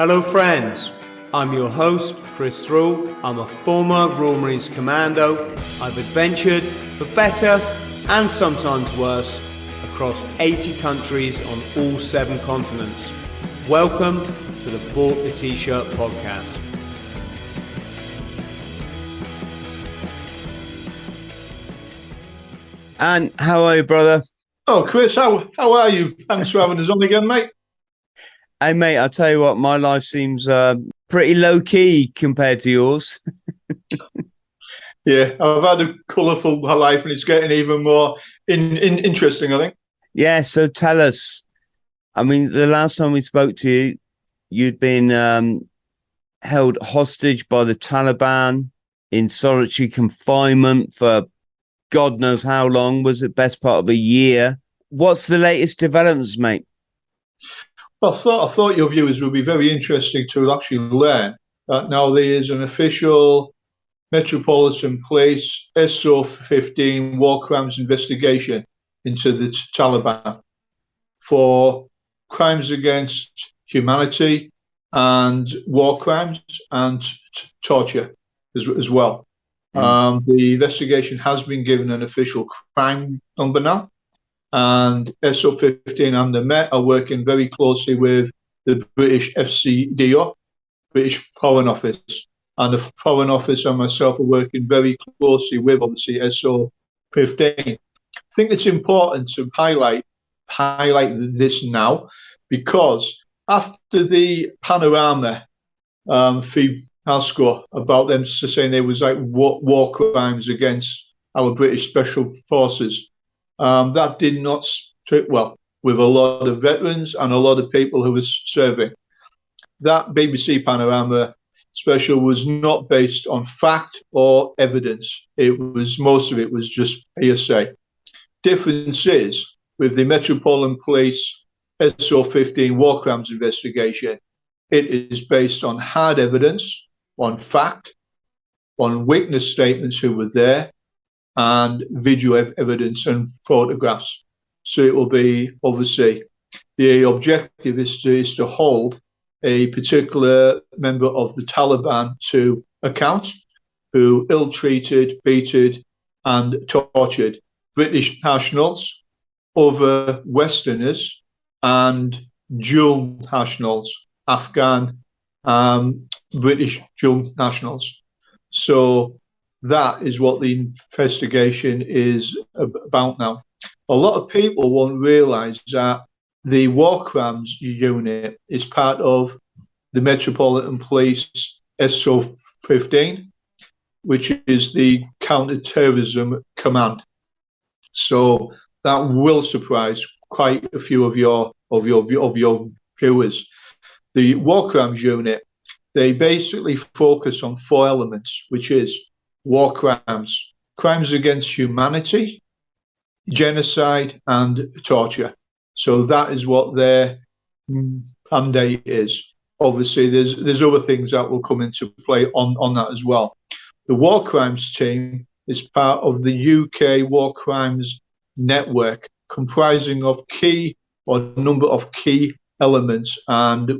Hello, friends. I'm your host, Chris Thrall. I'm a former Royal Marines Commando. I've adventured for better and sometimes worse across 80 countries on all seven continents. Welcome to the Bought the T-Shirt podcast. And how are you, brother? Oh, Chris, how how are you? Thanks for having us on again, mate. Hey, mate, I'll tell you what, my life seems uh, pretty low key compared to yours. yeah, I've had a colourful life, and it's getting even more in, in, interesting. I think. Yeah. So tell us. I mean, the last time we spoke to you, you'd been um, held hostage by the Taliban in solitary confinement for God knows how long. Was it best part of a year? What's the latest developments, mate? Well, I thought I thought your viewers would be very interesting to actually learn that now there is an official Metropolitan Police SO 15 war crimes investigation into the Taliban for crimes against humanity and war crimes and t- torture as, as well. Mm. Um, the investigation has been given an official crime number now, and SO15 and the Met are working very closely with the British FCDO, British Foreign Office, and the Foreign Office and myself are working very closely with obviously SO15. I think it's important to highlight highlight this now because after the panorama um, fiasco about them saying there was like war, war crimes against our British Special Forces, um, that did not sit well with a lot of veterans and a lot of people who were serving. That BBC Panorama special was not based on fact or evidence. It was most of it was just hearsay. Difference is with the Metropolitan Police SO15 war crimes investigation, it is based on hard evidence, on fact, on witness statements who were there, and video evidence and photographs. So it will be obviously the objective is to, is to hold a particular member of the Taliban to account who ill treated, beated, and tortured British nationals, other Westerners, and dual nationals, Afghan, um, British dual nationals. So that is what the investigation is about now. A lot of people won't realise that the war crimes unit is part of the Metropolitan Police SO 15, which is the counter-terrorism command. So that will surprise quite a few of your of your of your viewers. The war crimes unit they basically focus on four elements, which is war crimes, crimes against humanity, genocide, and torture. So that is what their mm, mandate is. Obviously, there's there's other things that will come into play on, on that as well. The war crimes team is part of the UK war crimes network, comprising of key or number of key elements and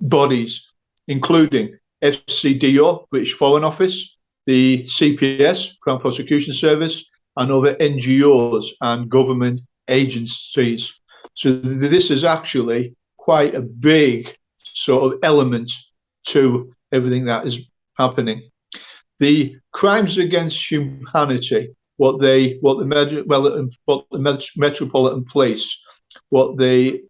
bodies, including FCDO, British Foreign Office, the CPS, Crown Prosecution Service, and other NGOs and government agencies. So this is actually quite a big sort of element to everything that is happening. The crimes against humanity, what they, what the, well, um, what the Metropolitan Police, what the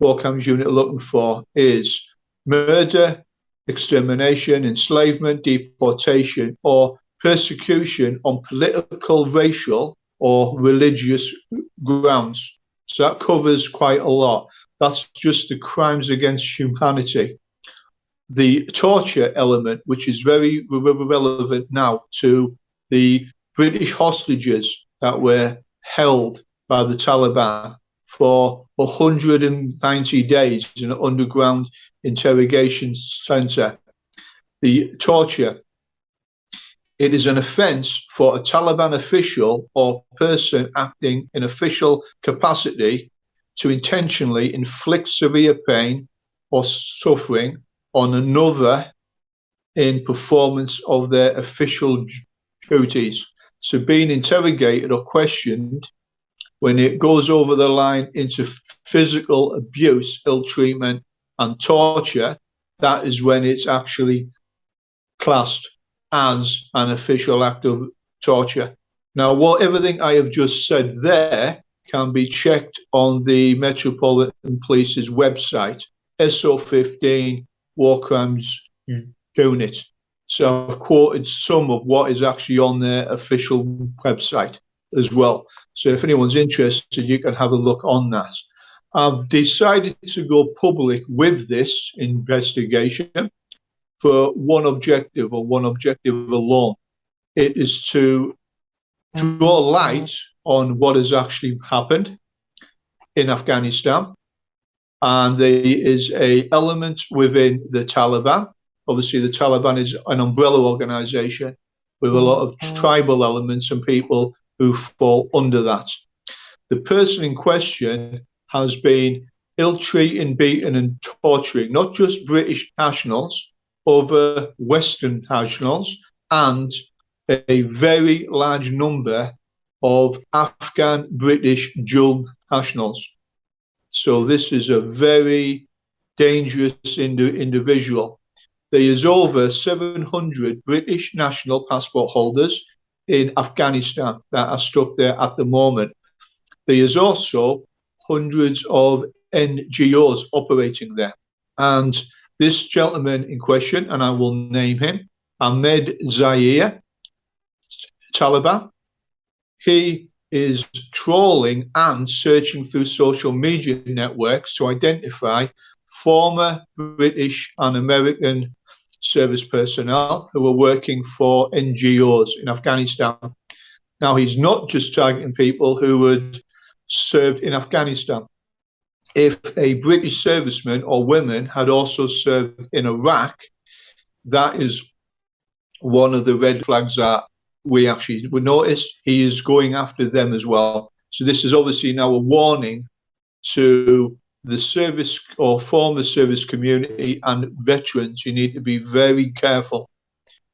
War Crimes Unit are looking for is murder, extermination, enslavement, deportation, or persecution on political, racial, or religious grounds. So that covers quite a lot. That's just the crimes against humanity. The torture element, which is very relevant now to the British hostages that were held by the Taliban for 190 days in an underground interrogation center. The torture. It is an offence for a Taliban official or person acting in official capacity to intentionally inflict severe pain or suffering on another in performance of their official duties. So being interrogated or questioned when it goes over the line into physical abuse, ill treatment, and torture, that is when it's actually classed as an official act of torture. Now, what everything I have just said there can be checked on the Metropolitan Police's website, SO15 War Crimes Unit. So I've quoted some of what is actually on their official website as well. So if anyone's interested, you can have a look on that. I've decided to go public with this investigation for one objective or one objective alone. It is to draw light on what has actually happened in Afghanistan. And there is a element within the Taliban. Obviously, the Taliban is an umbrella organization with a lot of tribal elements and people who fall under that. The person in question has been ill treating, beaten, and torturing not just British nationals, other Western nationals, and a very large number of Afghan British dual nationals. So this is a very dangerous ind- individual. There is over 700 British national passport holders in Afghanistan that are stuck there at the moment. There is also hundreds of NGOs operating there. And this gentleman in question, and I will name him, Ahmed Zahir, Taliban, he is trawling and searching through social media networks to identify former British and American service personnel who are working for NGOs in Afghanistan. Now, he's not just targeting people who had served in Afghanistan. If a British serviceman or women had also served in Iraq, that is one of the red flags that we actually would notice. He is going after them as well. So this is obviously now a warning to the service or former service community and veterans. You need to be very careful,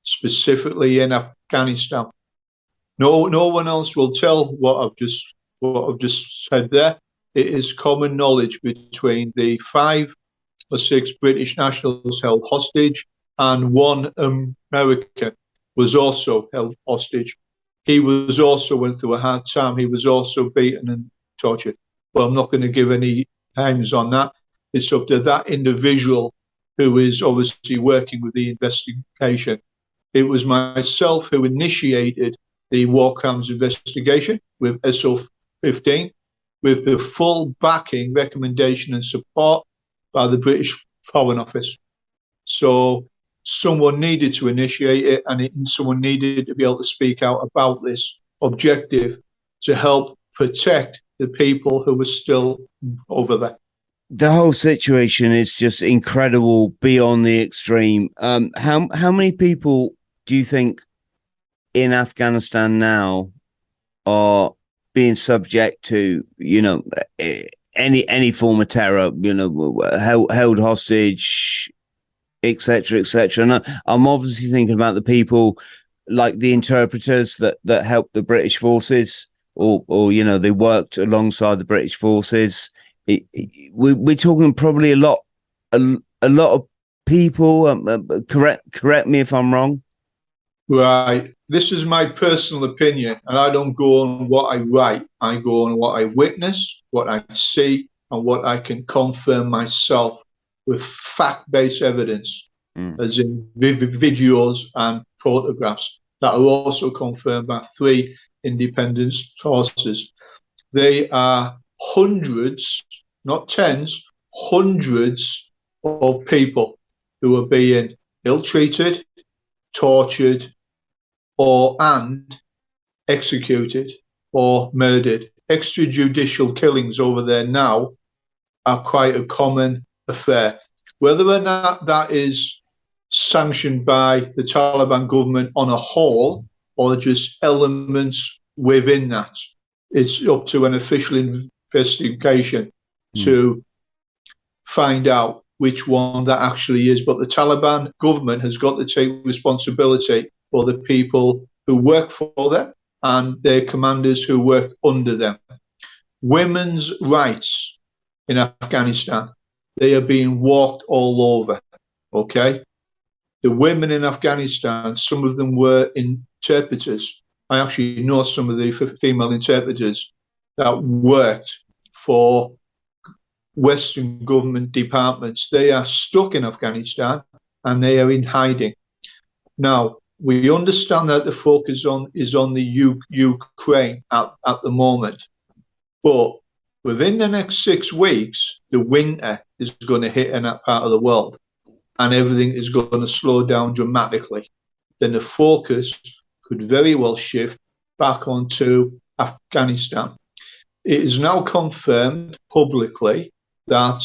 specifically in Afghanistan. No, no one else will tell what I've just what I've just said there. It is common knowledge between the five or six British nationals held hostage and one American was also held hostage. He was also went through a hard time. He was also beaten and tortured. Well, I'm not going to give any names on that. It's up to that individual who is obviously working with the investigation. It was myself who initiated the war crimes investigation with SO 15 with the full backing, recommendation, and support by the British Foreign Office. So someone needed to initiate it and it, someone needed to be able to speak out about this objective to help protect the people who were still over there. The whole situation is just incredible beyond the extreme. Um, how how many people do you think in Afghanistan now are being subject to you know any any form of terror? You know, held, held hostage, etc., etc. And I, I'm obviously thinking about the people like the interpreters that that helped the British forces, or or you know they worked alongside the British forces. It, it, we, we're talking probably a lot, a, a lot of people. Um, uh, correct correct me if I'm wrong. Right. This is my personal opinion, and I don't go on what I write. I go on what I witness, what I see, and what I can confirm myself with fact-based evidence, mm. as in videos and photographs that are also confirmed by three independent sources. They are hundreds, not tens, hundreds of people who are being ill-treated, tortured, or and executed or murdered. Extrajudicial killings over there now are quite a common affair. Whether or not that is sanctioned by the Taliban government on a whole or just elements within that, it's up to an official investigation mm. to find out. which one that actually is. But the Taliban government has got to take responsibility for the people who work for them and their commanders who work under them. Women's rights in Afghanistan, they are being walked all over. Okay. The women in Afghanistan, some of them were interpreters. I actually know some of the female interpreters that worked for Western government departments. They are stuck in Afghanistan and they are in hiding. Now, we understand that the focus on is on the U- Ukraine at, at the moment, but within the next six weeks, the winter is going to hit in that part of the world, and everything is going to slow down dramatically. Then the focus could very well shift back onto Afghanistan. It is now confirmed publicly that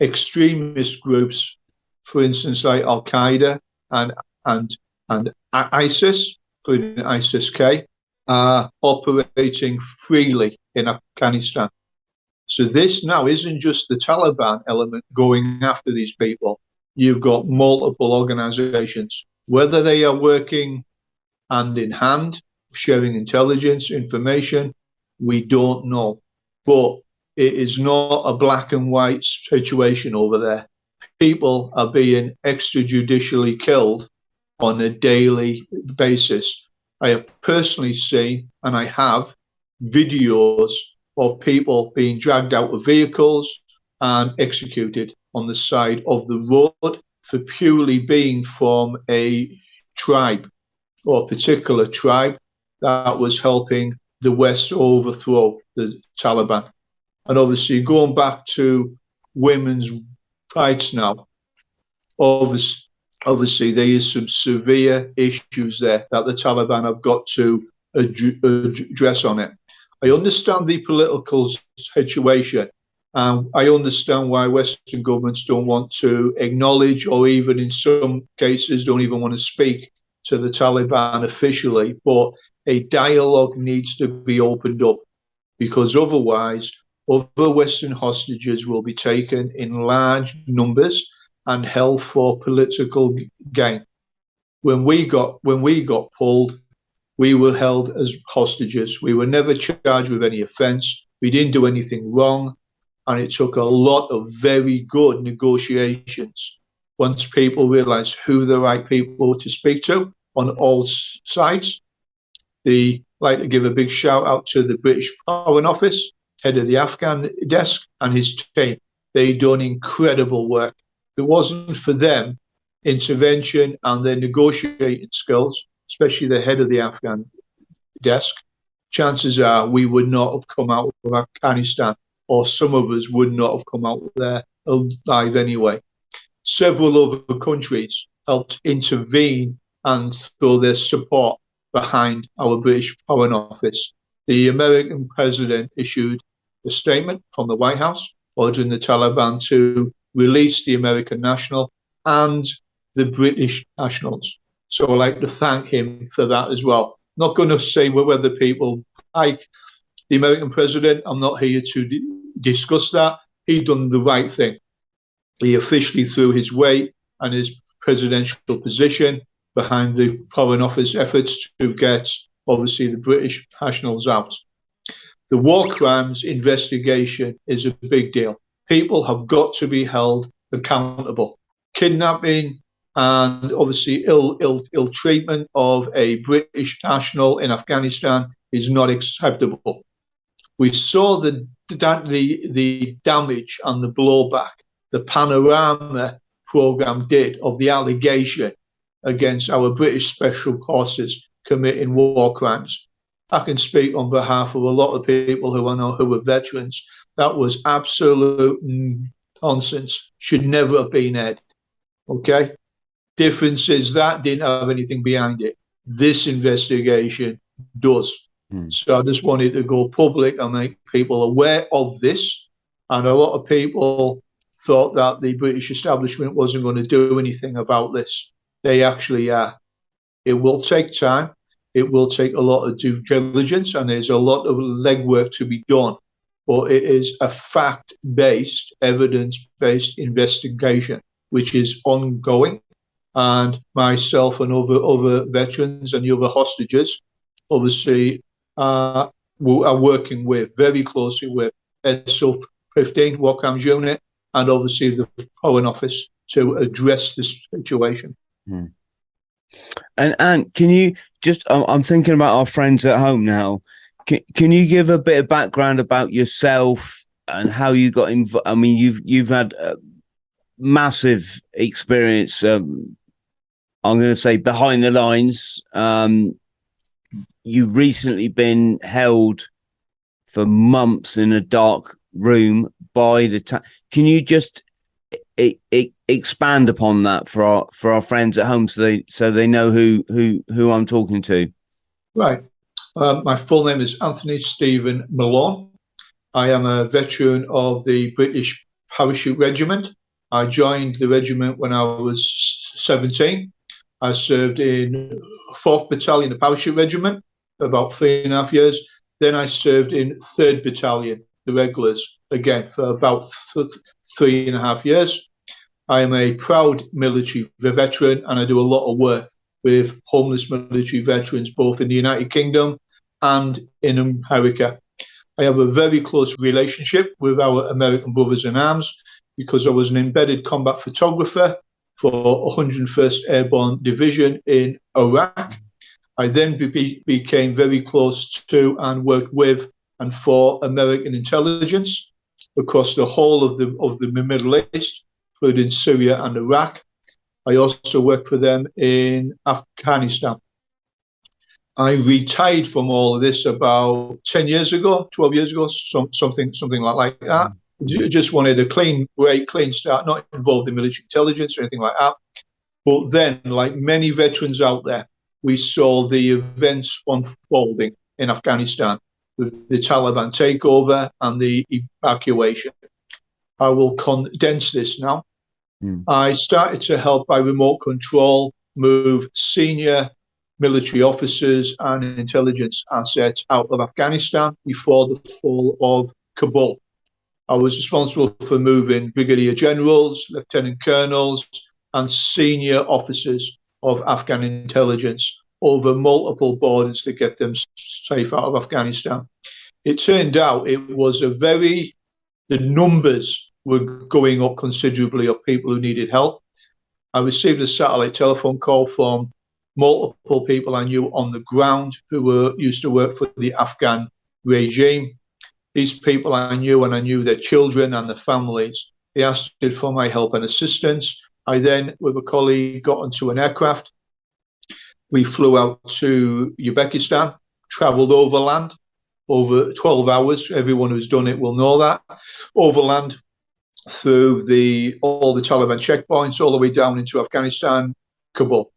extremist groups, for instance, like Al Qaeda and and and ISIS, including ISIS-K, are operating freely in Afghanistan. So this now isn't just the Taliban element going after these people. You've got multiple organizations, whether they are working hand in hand, sharing intelligence, information, we don't know. But it is not a black and white situation over there. People are being extrajudicially killed on a daily basis. I have personally seen, and I have, videos of people being dragged out of vehicles and executed on the side of the road for purely being from a tribe or a particular tribe that was helping the West overthrow the Taliban. And obviously, going back to women's rights now, obviously, obviously there is some severe issues there that the Taliban have got to address on it. I understand the political situation. Um, I understand why Western governments don't want to acknowledge, or even in some cases, don't even want to speak to the Taliban officially. But a dialogue needs to be opened up because otherwise, other Western hostages will be taken in large numbers and held for political gain. When we got when we got pulled, we were held as hostages. We were never charged with any offence. We didn't do anything wrong, and it took a lot of very good negotiations. Once people realised who the right people to speak to on all sides, the like to give a big shout out to the British Foreign Office, head of the Afghan desk, and his team. They done incredible work it wasn't for them, intervention and their negotiating skills, especially the head of the Afghan desk, chances are we would not have come out of Afghanistan, or some of us would not have come out there alive anyway. Several other countries helped intervene and throw their support behind our British Foreign Office. The American president issued a statement from the White House ordering the Taliban to release the American national and the British nationals. So I'd like to thank him for that as well. Not going to say whether people like the American president. I'm not here to d- discuss that. He done the right thing. He officially threw his weight and his presidential position behind the Foreign Office efforts to get, obviously, the British nationals out. The war crimes investigation is a big deal people have got to be held accountable. Kidnapping and obviously ill, Ill, Ill treatment of a British national in Afghanistan is not acceptable. We saw the, the, the damage and the blowback the Panorama program did of the allegation against our British special forces committing war crimes. I can speak on behalf of a lot of people who I know who are veterans that was absolute nonsense. Should never have been aired. Okay? Difference is that didn't have anything behind it. This investigation does. Mm. So I just wanted to go public and make people aware of this. And a lot of people thought that the British establishment wasn't going to do anything about this. They actually are. It will take time. It will take a lot of due diligence, and there's a lot of legwork to be done but it is a fact based, evidence based investigation, which is ongoing. And myself and other, other veterans and the other hostages, obviously, uh, we are working with very closely with SO 15, war crimes unit, and obviously the Foreign Office to address this situation. Hmm. And and can you just? I'm thinking about our friends at home now. Can, can you give a bit of background about yourself and how you got involved? I mean, you've you've had massive experience. Um, I'm going to say behind the lines. Um, you've recently been held for months in a dark room by the. Ta- Can you just expand upon that for our for our friends at home so they so they know who who who I'm talking to? Right. Um, my full name is Anthony Stephen Malone. I am a veteran of the British Parachute Regiment. I joined the regiment when I was 17. I served in 4th Battalion, the Parachute Regiment, about three and a half years. Then I served in 3rd Battalion, the regulars, again, for about th- three and a half years. I am a proud military veteran and I do a lot of work with homeless military veterans, both in the United Kingdom and in America. I have a very close relationship with our American brothers in arms because I was an embedded combat photographer for 101st Airborne Division in Iraq. I then be- became very close to and worked with and for American intelligence across the whole of the of the Middle East, including Syria and Iraq. I also worked for them in Afghanistan. I retired from all of this about 10 years ago, 12 years ago, some, something something like, like that. Mm-hmm. Just wanted a clean break, clean start, not involved in military intelligence or anything like that. But then, like many veterans out there, we saw the events unfolding in Afghanistan with the Taliban takeover and the evacuation. I will condense this now. Mm. I started to help by remote control move senior military officers and intelligence assets out of Afghanistan before the fall of Kabul. I was responsible for moving brigadier generals, lieutenant colonels, and senior officers of Afghan intelligence over multiple borders to get them safe out of Afghanistan. It turned out it was a very, the numbers were going up considerably of people who needed help. I received a satellite telephone call from multiple people I knew on the ground who were used to work for the Afghan regime. These people I knew and I knew their children and their families. They asked for my help and assistance. I then, with a colleague, got onto an aircraft. We flew out to Uzbekistan, traveled overland over 12 hours. Everyone who's done it will know that. Overland through the all the Taliban checkpoints, all the way down into Afghanistan, Kabul.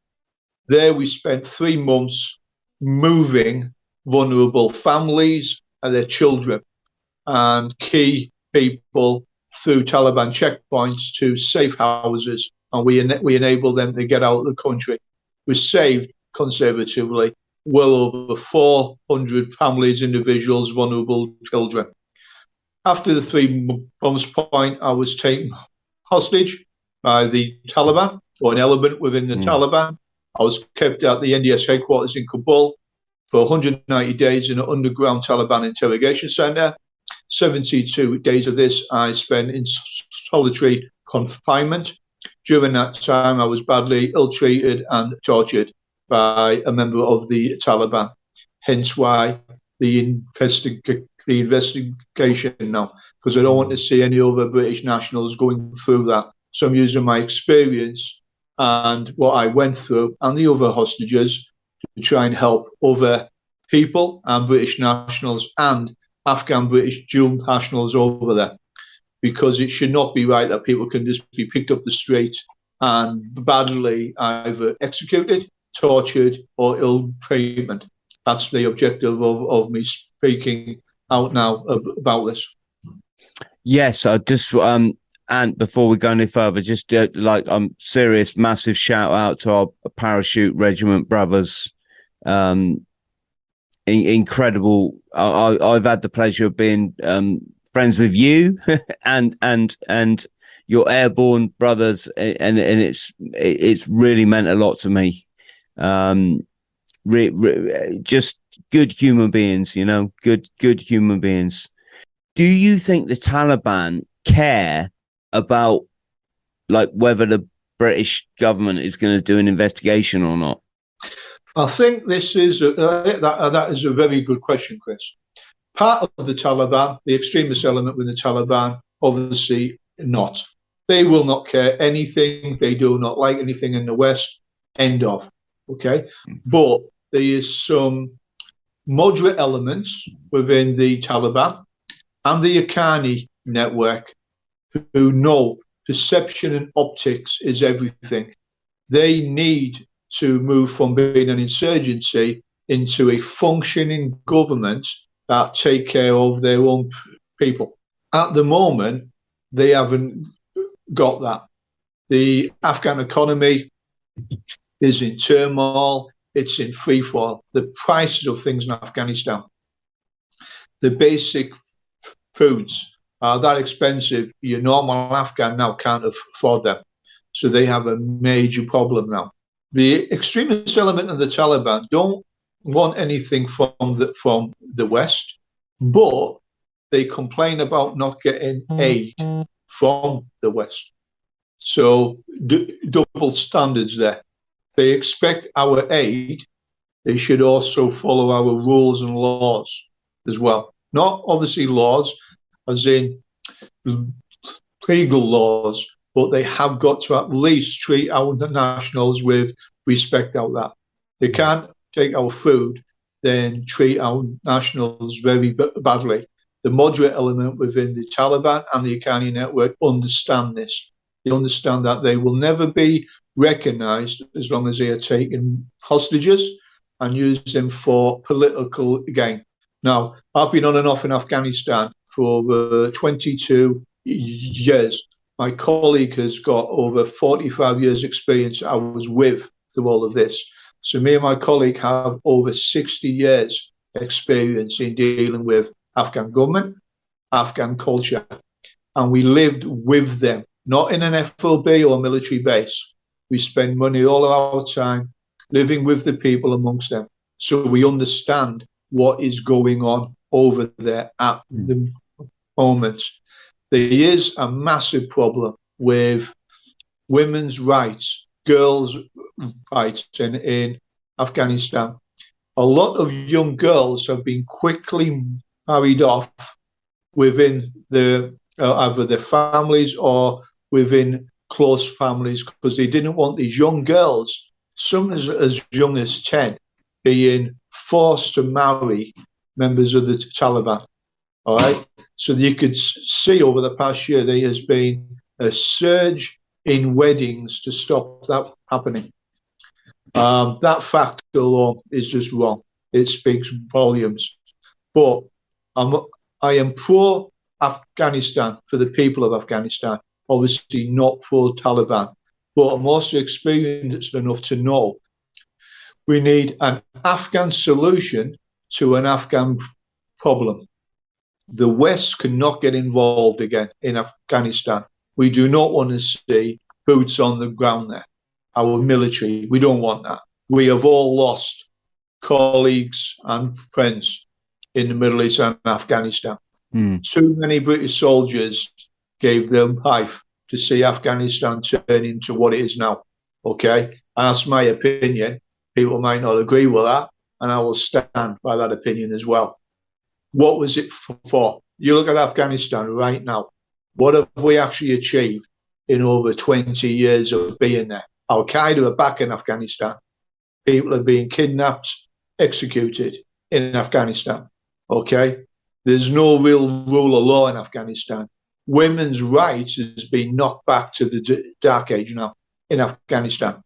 There we spent three months moving vulnerable families and their children and key people through Taliban checkpoints to safe houses, and we en- we enabled them to get out of the country. We saved conservatively well over 400 families, individuals, vulnerable children. After the three months point, I was taken hostage by the Taliban or an element within the mm. Taliban. I was kept at the NDS headquarters in Kabul for 190 days in an underground Taliban interrogation center. 72 days of this I spent in solitary confinement. During that time, I was badly ill treated and tortured by a member of the Taliban. Hence why the, investi- the investigation now, because I don't want to see any other British nationals going through that. So I'm using my experience and what I went through and the other hostages to try and help other people and British nationals and Afghan British dual nationals over there. Because it should not be right that people can just be picked up the street and badly either executed, tortured, or ill treatment. That's the objective of, of me speaking out now about this. Yes, I just um and before we go any further, just uh, like I'm um, serious, massive shout out to our parachute regiment brothers. Um, in- incredible. I, have had the pleasure of being um, friends with you and and and your airborne brothers, and and it's it's really meant a lot to me. Um, re, re, just good human beings, you know, good good human beings. Do you think the Taliban care about like whether the British government is going to do an investigation or not? I think this is a, uh, that, that is a very good question, Chris. Part of the Taliban, the extremist element with the Taliban, obviously not. They will not care anything. They do not like anything in the West. End of. Okay. Mm-hmm. But there is some moderate elements within the Taliban and the Haqqani network who know perception and optics is everything. They need to move from being an insurgency into a functioning government that take care of their own people. At the moment, they haven't got that. The Afghan economy is in turmoil, it's in free fall. The prices of things in Afghanistan, the basic foods are that expensive. Your normal Afghan now can't afford them. So they have a major problem now. The extremist element of the Taliban don't want anything from the from the West, but they complain about not getting aid from the West. So d- double standards there. They expect our aid. They should also follow our rules and laws as well. Not obviously laws, as in legal laws, but they have got to at least treat our nationals with respect out that. They can't take our food, then treat our nationals very badly. The moderate element within the Taliban and the Haqqani network understand this. They understand that they will never be recognized as long as they are taking hostages and use them for political gain. Now, I've been on and off in Afghanistan for over 22 years. My colleague has got over 45 years' experience I was with through all of this. So, me and my colleague have over 60 years' experience in dealing with Afghan government, Afghan culture, and we lived with them, not in an FOB or military base. We spend money all our time living with the people amongst them. So we understand what is going on over there at the moment. There is a massive problem with women's rights, girls' rights in, in Afghanistan. A lot of young girls have been quickly married off within the uh, either their families or within close families because they didn't want these young girls, some as, as young as 10, being forced to marry members of the Taliban. All right. So you could see over the past year there has been a surge in weddings to stop that happening. Um, that fact alone is just wrong. It speaks volumes. But I'm, I am pro Afghanistan for the people of Afghanistan obviously not pro Taliban, but I'm also experienced enough to know we need an Afghan solution to an Afghan problem. The West cannot get involved again in Afghanistan. We do not want to see boots on the ground there. Our military, we don't want that. We have all lost colleagues and friends in the Middle East and Afghanistan. Mm. Too many British soldiers gave them life to see Afghanistan turn into what it is now. Okay. And that's my opinion. People might not agree with that. And I will stand by that opinion as well. What was it for? You look at Afghanistan right now. What have we actually achieved in over 20 years of being there? Al Qaeda are back in Afghanistan. People are being kidnapped, executed in Afghanistan. Okay. There's no real rule of law in Afghanistan women's rights has been knocked back to the dark age now in Afghanistan.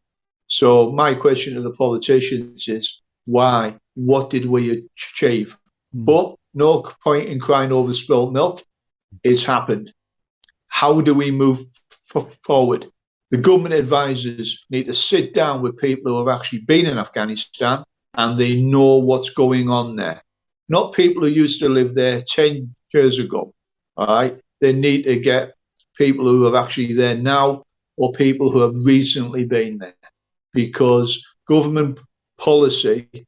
So my question to the politicians is why? What did we achieve? Hmm. But no point in crying over spilt milk. It's happened. How do we move f- forward? The government advisors need to sit down with people who have actually been in Afghanistan and they know what's going on there. Not people who used to live there 10 years ago All right. They need to get people who are actually there now or people who have recently been there because government policy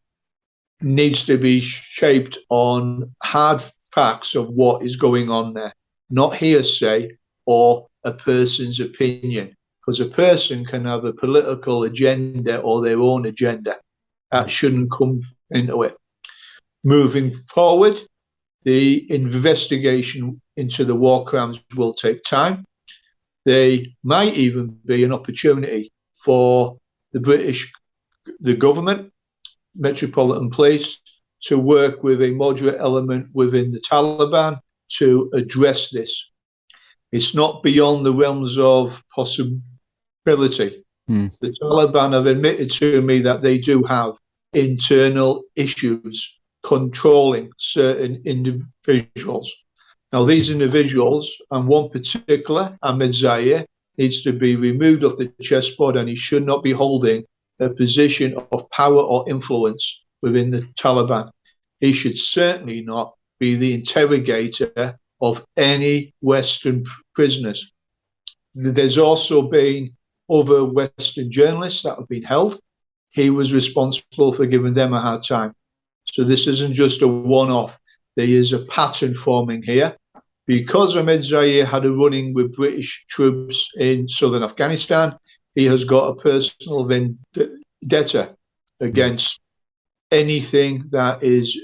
needs to be shaped on hard facts of what is going on there, not hearsay or a person's opinion. Because a person can have a political agenda or their own agenda. That shouldn't come into it. Moving forward, the investigation into the war crimes will take time. They might even be an opportunity for the British, the government, Metropolitan Police, to work with a moderate element within the Taliban to address this. It's not beyond the realms of possibility. Mm. The Taliban have admitted to me that they do have internal issues controlling certain individuals. Now, these individuals, and one particular, Ahmed Zahir, needs to be removed off the chessboard and he should not be holding a position of power or influence within the Taliban. He should certainly not be the interrogator of any Western prisoners. There's also been other Western journalists that have been held. He was responsible for giving them a hard time. So this isn't just a one off, there is a pattern forming here. Because Ahmed Zahir had a running with British troops in southern Afghanistan, he has got a personal vendetta against anything that is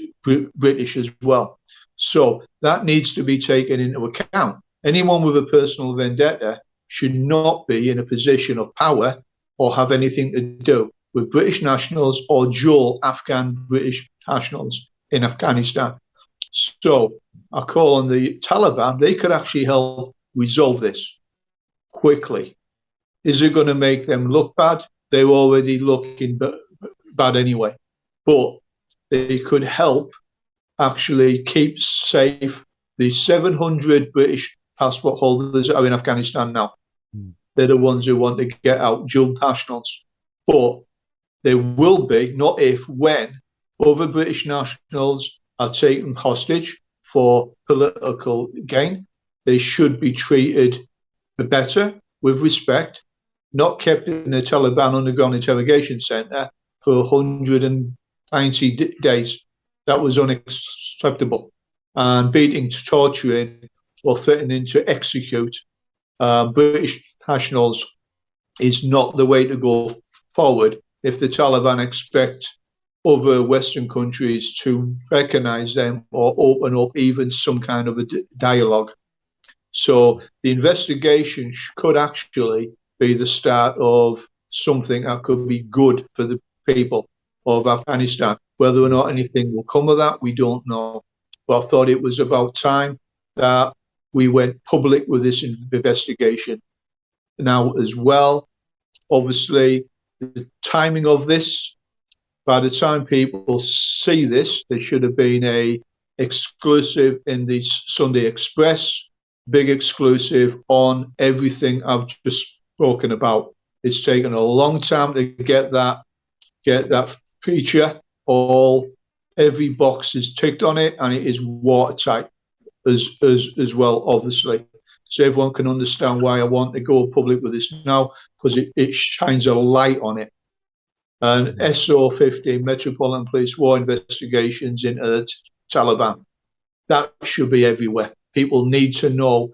British as well. So that needs to be taken into account. Anyone with a personal vendetta should not be in a position of power or have anything to do with British nationals or dual Afghan British nationals in Afghanistan. So I call on the Taliban, they could actually help resolve this quickly. Is it going to make them look bad? They're already looking bad anyway. But they could help actually keep safe the 700 British passport holders that are in Afghanistan now. Mm. They're the ones who want to get out, dual nationals. But there will be, not if, when, other British nationals are taken hostage for political gain. They should be treated better with respect, not kept in a Taliban underground interrogation centre for 190 d- days. That was unacceptable. And beating, torturing, or threatening to execute uh, British nationals is not the way to go forward if the Taliban expect other Western countries to recognize them or open up even some kind of a dialogue. So the investigation could actually be the start of something that could be good for the people of Afghanistan. Whether or not anything will come of that, we don't know. But I thought it was about time that we went public with this investigation now as well. Obviously, the timing of this by the time people see this, there should have been a exclusive in the Sunday Express, big exclusive on everything I've just spoken about. It's taken a long time to get that get that feature. All every box is ticked on it, and it is watertight as as as well, obviously. So everyone can understand why I want to go public with this now because it, it shines a light on it and SO 15 Metropolitan Police War investigations into the Taliban. That should be everywhere. People need to know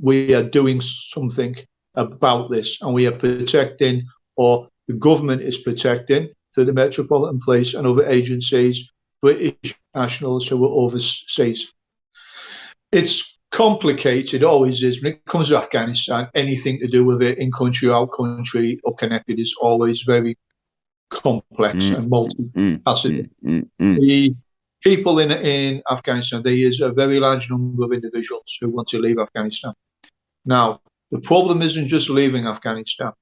we are doing something about this and we are protecting, or the government is protecting through the Metropolitan Police and other agencies, British nationals who are overseas. It's complicated, always is. When it comes to Afghanistan, anything to do with it in country, out country, or connected is always very complex mm. and multifaceted. Mm, mm, mm, the people in in Afghanistan, there is a very large number of individuals who want to leave Afghanistan. Now, the problem isn't just leaving Afghanistan;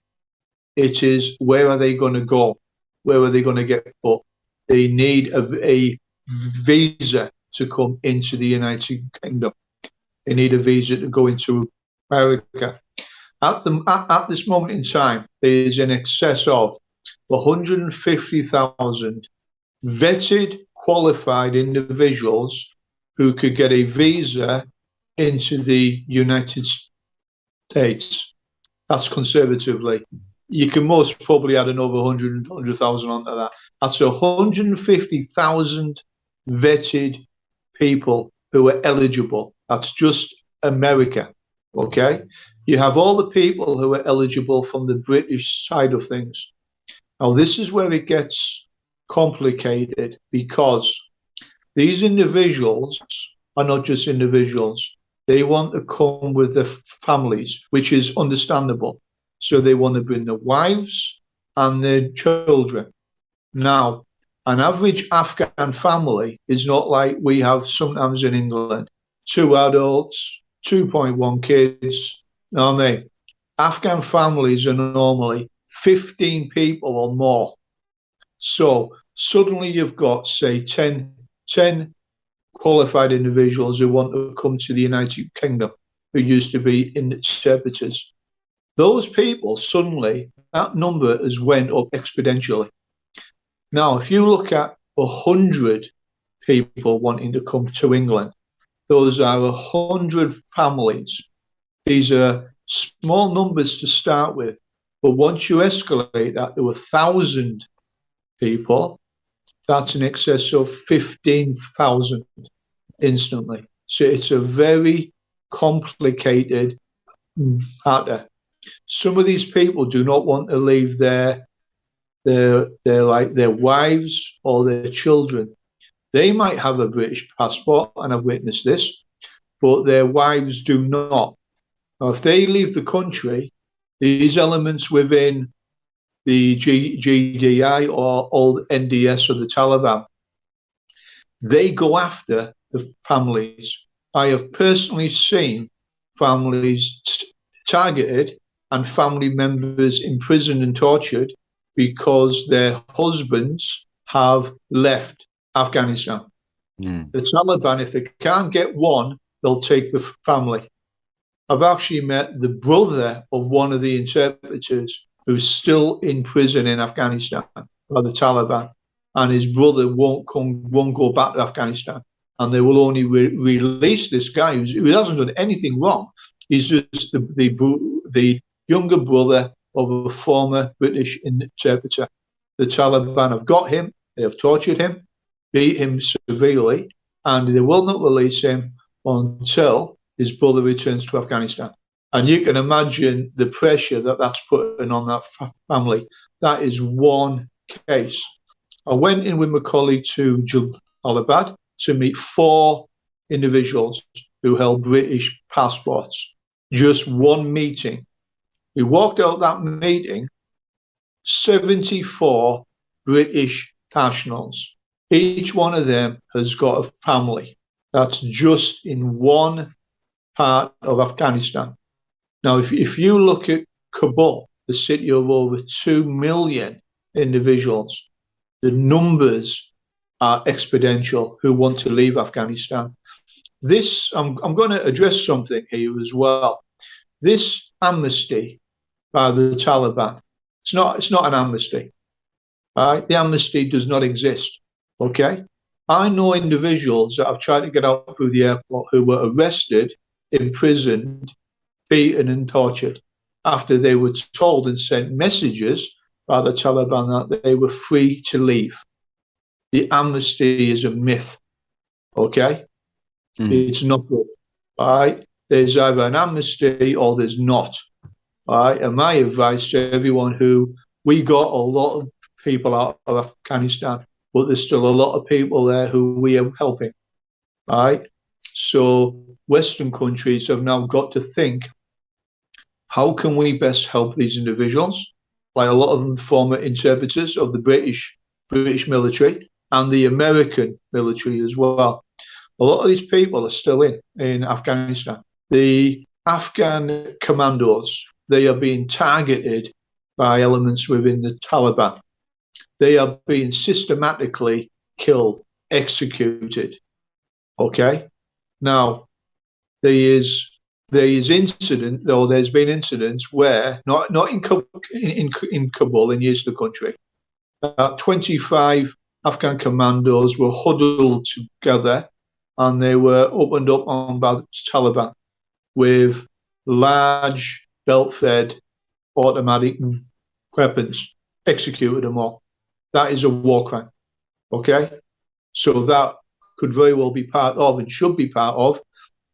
it is where are they going to go? Where are they going to get put? They need a, a visa to come into the United Kingdom. They need a visa to go into America. At, the, at, at this moment in time, there is in excess of 150,000 vetted, qualified individuals who could get a visa into the United States. That's conservatively. You can most probably add another 100, 100,000 onto that. That's 150,000 vetted people who are eligible. That's just America. Okay. You have all the people who are eligible from the British side of things. Now, this is where it gets complicated because these individuals are not just individuals. They want to come with their families, which is understandable. So they want to bring their wives and their children. Now, an average Afghan family is not like we have sometimes in England two adults, 2.1 kids. What I mean? Afghan families are normally 15 people or more. So suddenly you've got, say, 10, 10 qualified individuals who want to come to the United Kingdom who used to be interpreters. Those people suddenly, that number has went up exponentially. Now, if you look at a hundred people wanting to come to England, those are a hundred families. These are small numbers to start with, but once you escalate that to a thousand people, that's in excess of 15,000 instantly. So it's a very complicated matter. Some of these people do not want to leave their their their like their wives or their children. They might have a British passport, and I've witnessed this, but their wives do not. Now, if they leave the country, these elements within the G- GDI or old NDS or the Taliban, they go after the families. I have personally seen families t- targeted and family members imprisoned and tortured because their husbands have left Afghanistan. Mm. The Taliban, if they can't get one, they'll take the family. I've actually met the brother of one of the interpreters who's still in prison in Afghanistan by the Taliban, and his brother won't come, won't go back to Afghanistan, and they will only re- release this guy who hasn't done anything wrong. He's just the, the the younger brother of a former British interpreter. The Taliban have got him, they have tortured him, beat him severely, and they will not release him until his brother returns to Afghanistan. And you can imagine the pressure that that's putting on that family. That is one case. I went in with my colleague to Jalalabad to meet four individuals who held British passports. Just one meeting. We walked out that meeting, 74 British nationals. Each one of them has got a family. That's just in one part of Afghanistan. Now, if, if you look at Kabul, the city of over 2 million individuals, the numbers are exponential who want to leave Afghanistan. This, I'm, I'm going to address something here as well. This amnesty by the Taliban, it's not, it's not an amnesty. Right? The amnesty does not exist. Okay? I know individuals that have tried to get out through the airport who were arrested, imprisoned, beaten, and tortured after they were told and sent messages by the Taliban that they were free to leave. The amnesty is a myth. Okay? Mm. It's not good. All right? There's either an amnesty or there's not. All right? And my advice to everyone who we got a lot of people out of Afghanistan but there's still a lot of people there who we are helping. Right? So Western countries have now got to think how can we best help these individuals? Like a lot of them former interpreters of the British British military and the American military as well. A lot of these people are still in in Afghanistan. The Afghan commandos they are being targeted by elements within the Taliban they are being systematically killed, executed. Okay. Now, there is there is incident, though there's been incidents where not not in in, in Kabul in the country, uh, 25 Afghan commandos were huddled together and they were opened up on by the Taliban with large belt-fed automatic weapons, executed them all. That is a war crime. Okay, so that could very well be part of and should be part of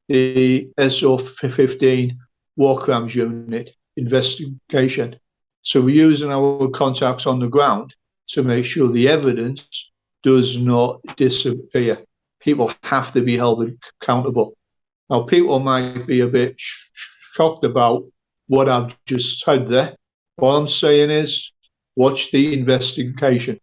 the SO 15 War Crimes Unit investigation. So we're using our contacts on the ground to make sure the evidence does not disappear. People have to be held accountable. Now, people might be a bit sh- shocked about what I've just said there. What I'm saying is, watch the investigation.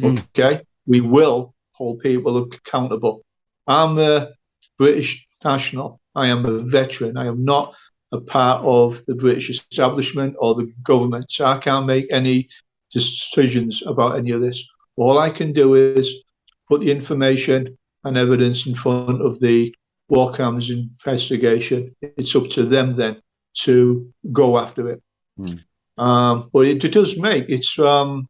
Mm. Okay, we will hold people accountable. I'm a British national. I am a veteran. I am not a part of the British establishment or the government. So I can't make any decisions about any of this. All I can do is put the information and evidence in front of the War Crimes investigation. It's up to them then to go after it. Mm. Um, but it, it, does make it's um,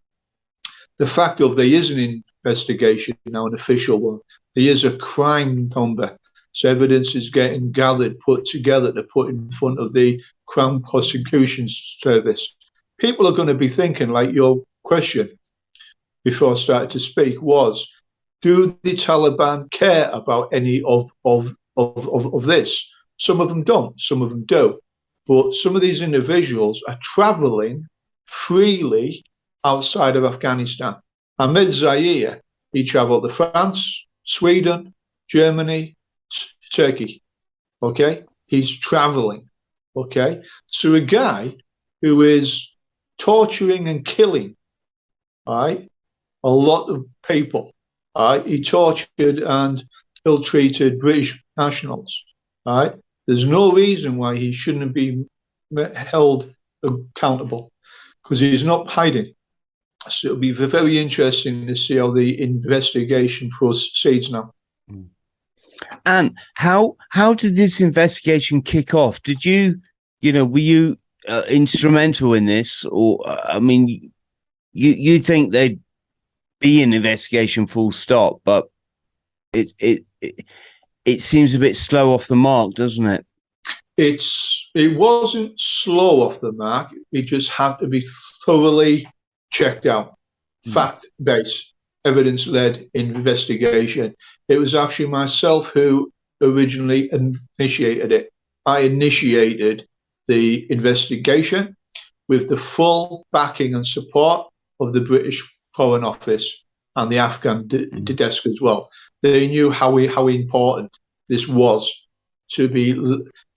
the fact of there is an investigation now, an official one. There is a crime number so evidence is getting gathered, put together to put in front of the Crown Prosecution Service. People are going to be thinking, like your question before I started to speak was, do the Taliban care about any of, of, of, of, of this? Some of them don't, some of them do. But some of these individuals are traveling freely outside of Afghanistan. Ahmed Zahir, he traveled to France, Sweden, Germany, Turkey. Okay. He's traveling. Okay. So a guy who is torturing and killing, all right, a lot of people. All right. He tortured and ill treated British nationals. All right. There's no reason why he shouldn't be held accountable because he's not hiding. So it'll be very interesting to see how the investigation proceeds now. And how how did this investigation kick off? Did you, you know, were you uh, instrumental in this, or uh, I mean, you you think there'd be an investigation full stop, but it it it, it seems a bit slow off the mark, doesn't it? It's it wasn't slow off the mark. It just had to be thoroughly checked out, mm. fact based evidence led investigation. It was actually myself who originally initiated it. I initiated the investigation with the full backing and support of the British Foreign Office and the Afghan d- mm. desk as well. They knew how we, how important this was to be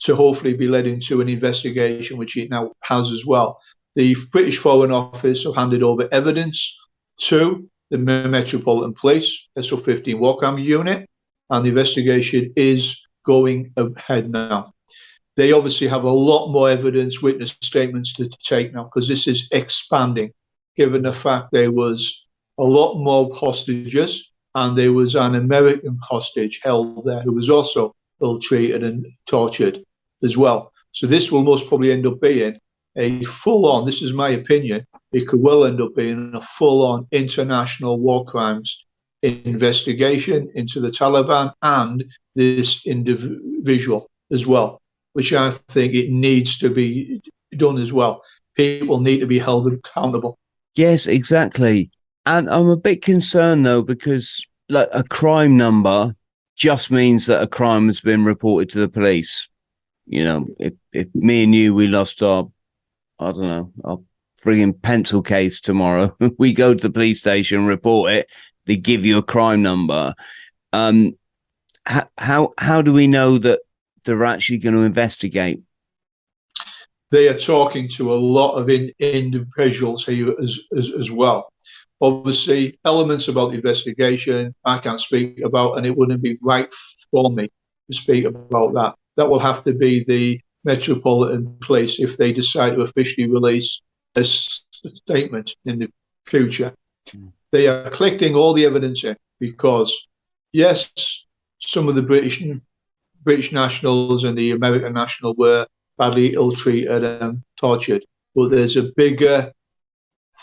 to hopefully be led into an investigation, which it now has as well. The British Foreign Office have handed over evidence to the Metropolitan Police, SO15 War Crime Unit, and the investigation is going ahead now. They obviously have a lot more evidence, witness statements to, take now because this is expanding, given the fact there was a lot more hostages and there was an American hostage held there who was also ill treated and tortured as well. So this will most probably end up being a full on, this is my opinion, it could well end up being a full on international war crimes investigation into the Taliban and this individual as well, which I think it needs to be done as well. People need to be held accountable. Yes, exactly. And I'm a bit concerned though, because like a crime number just means that a crime has been reported to the police. You know, if, if me and you, we lost our I don't know, our frigging pencil case tomorrow. we go to the police station, report it. They give you a crime number. Um, how how how do we know that they're actually going to investigate? They are talking to a lot of in, individuals here as, as as well. Obviously, elements about the investigation I can't speak about, and it wouldn't be right for me to speak about that. That will have to be the Metropolitan Police if they decide to officially release a statement in the future. Mm. They are collecting all the evidence in because, yes, some of the British British nationals and the American national were badly ill-treated and tortured, but there's a bigger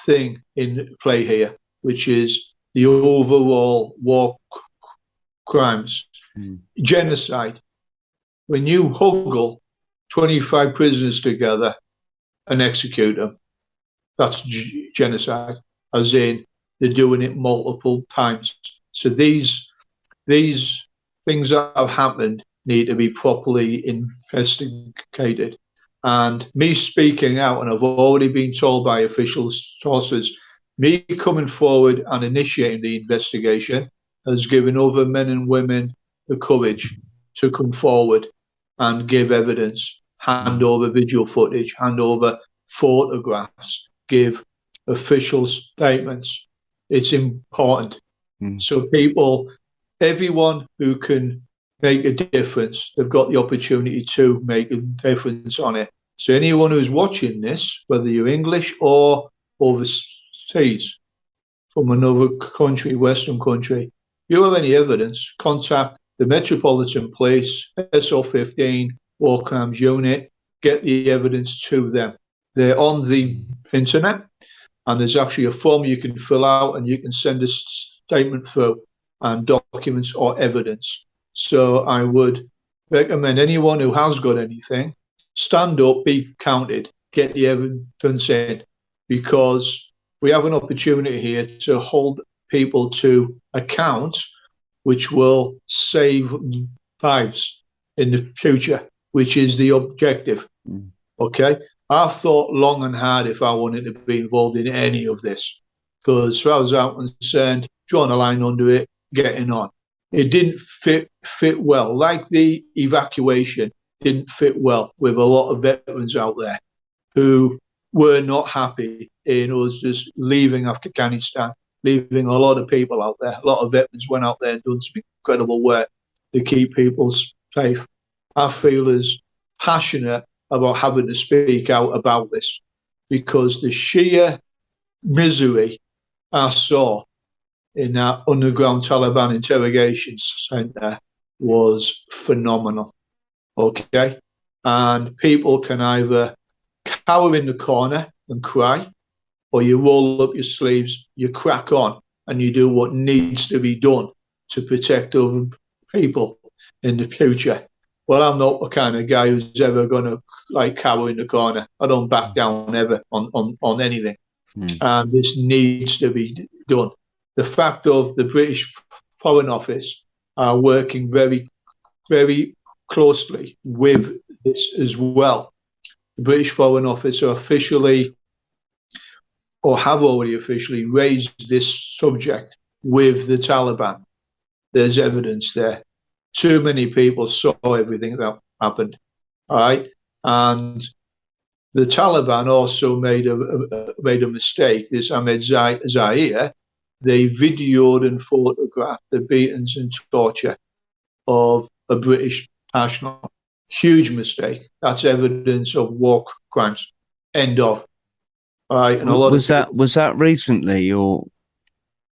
thing in play here, which is the overall war crimes, mm. genocide. When you huggle 25 prisoners together and execute them, that's g- genocide, as in they're doing it multiple times. So these these things that have happened need to be properly investigated. And me speaking out, and I've already been told by official sources, me coming forward and initiating the investigation has given other men and women the courage to come forward and give evidence, hand over video footage, hand over photographs, give official statements. It's important. Mm. So people, everyone who can make a difference, they've got the opportunity to make a difference on it. So anyone who's watching this, whether you're English or overseas, from another country, Western country, you have any evidence, contact the Metropolitan Police, SO15, War Crimes Unit, get the evidence to them. They're on the internet, and there's actually a form you can fill out and you can send a statement through and documents or evidence. So I would recommend anyone who has got anything, stand up, be counted, get the evidence in, because we have an opportunity here to hold people to account, which will save lives in the future, which is the objective. Mm. Okay. I've thought long and hard if I wanted to be involved in any of this, because as far as I'm concerned, drawing a line under it, getting on it didn't fit fit well. Like the evacuation didn't fit well with a lot of veterans out there who were not happy in us just leaving Afghanistan, leaving a lot of people out there. A lot of veterans went out there and done some incredible work to keep people safe. I feel as passionate about having to speak out about this because the sheer misery I saw in that underground Taliban interrogation center was phenomenal. Okay. And people can either cower in the corner and cry, or you roll up your sleeves, you crack on, and you do what needs to be done to protect other people in the future. Well, I'm not the kind of guy who's ever going to like cower in the corner. I don't back down ever on, on, on anything. Mm. And this needs to be done the fact of the British Foreign Office are working very, very closely with this as well. The British Foreign Office are officially, or have already officially, raised this subject with the Taliban. There's evidence there. Too many people saw everything that happened. Right, And the Taliban also made a, a made a mistake. This Ahmed Zahir they videoed and photographed the beatings and torture of a British national. Huge mistake. That's evidence of war crimes. End of. All right, and a lot was of that was that recently or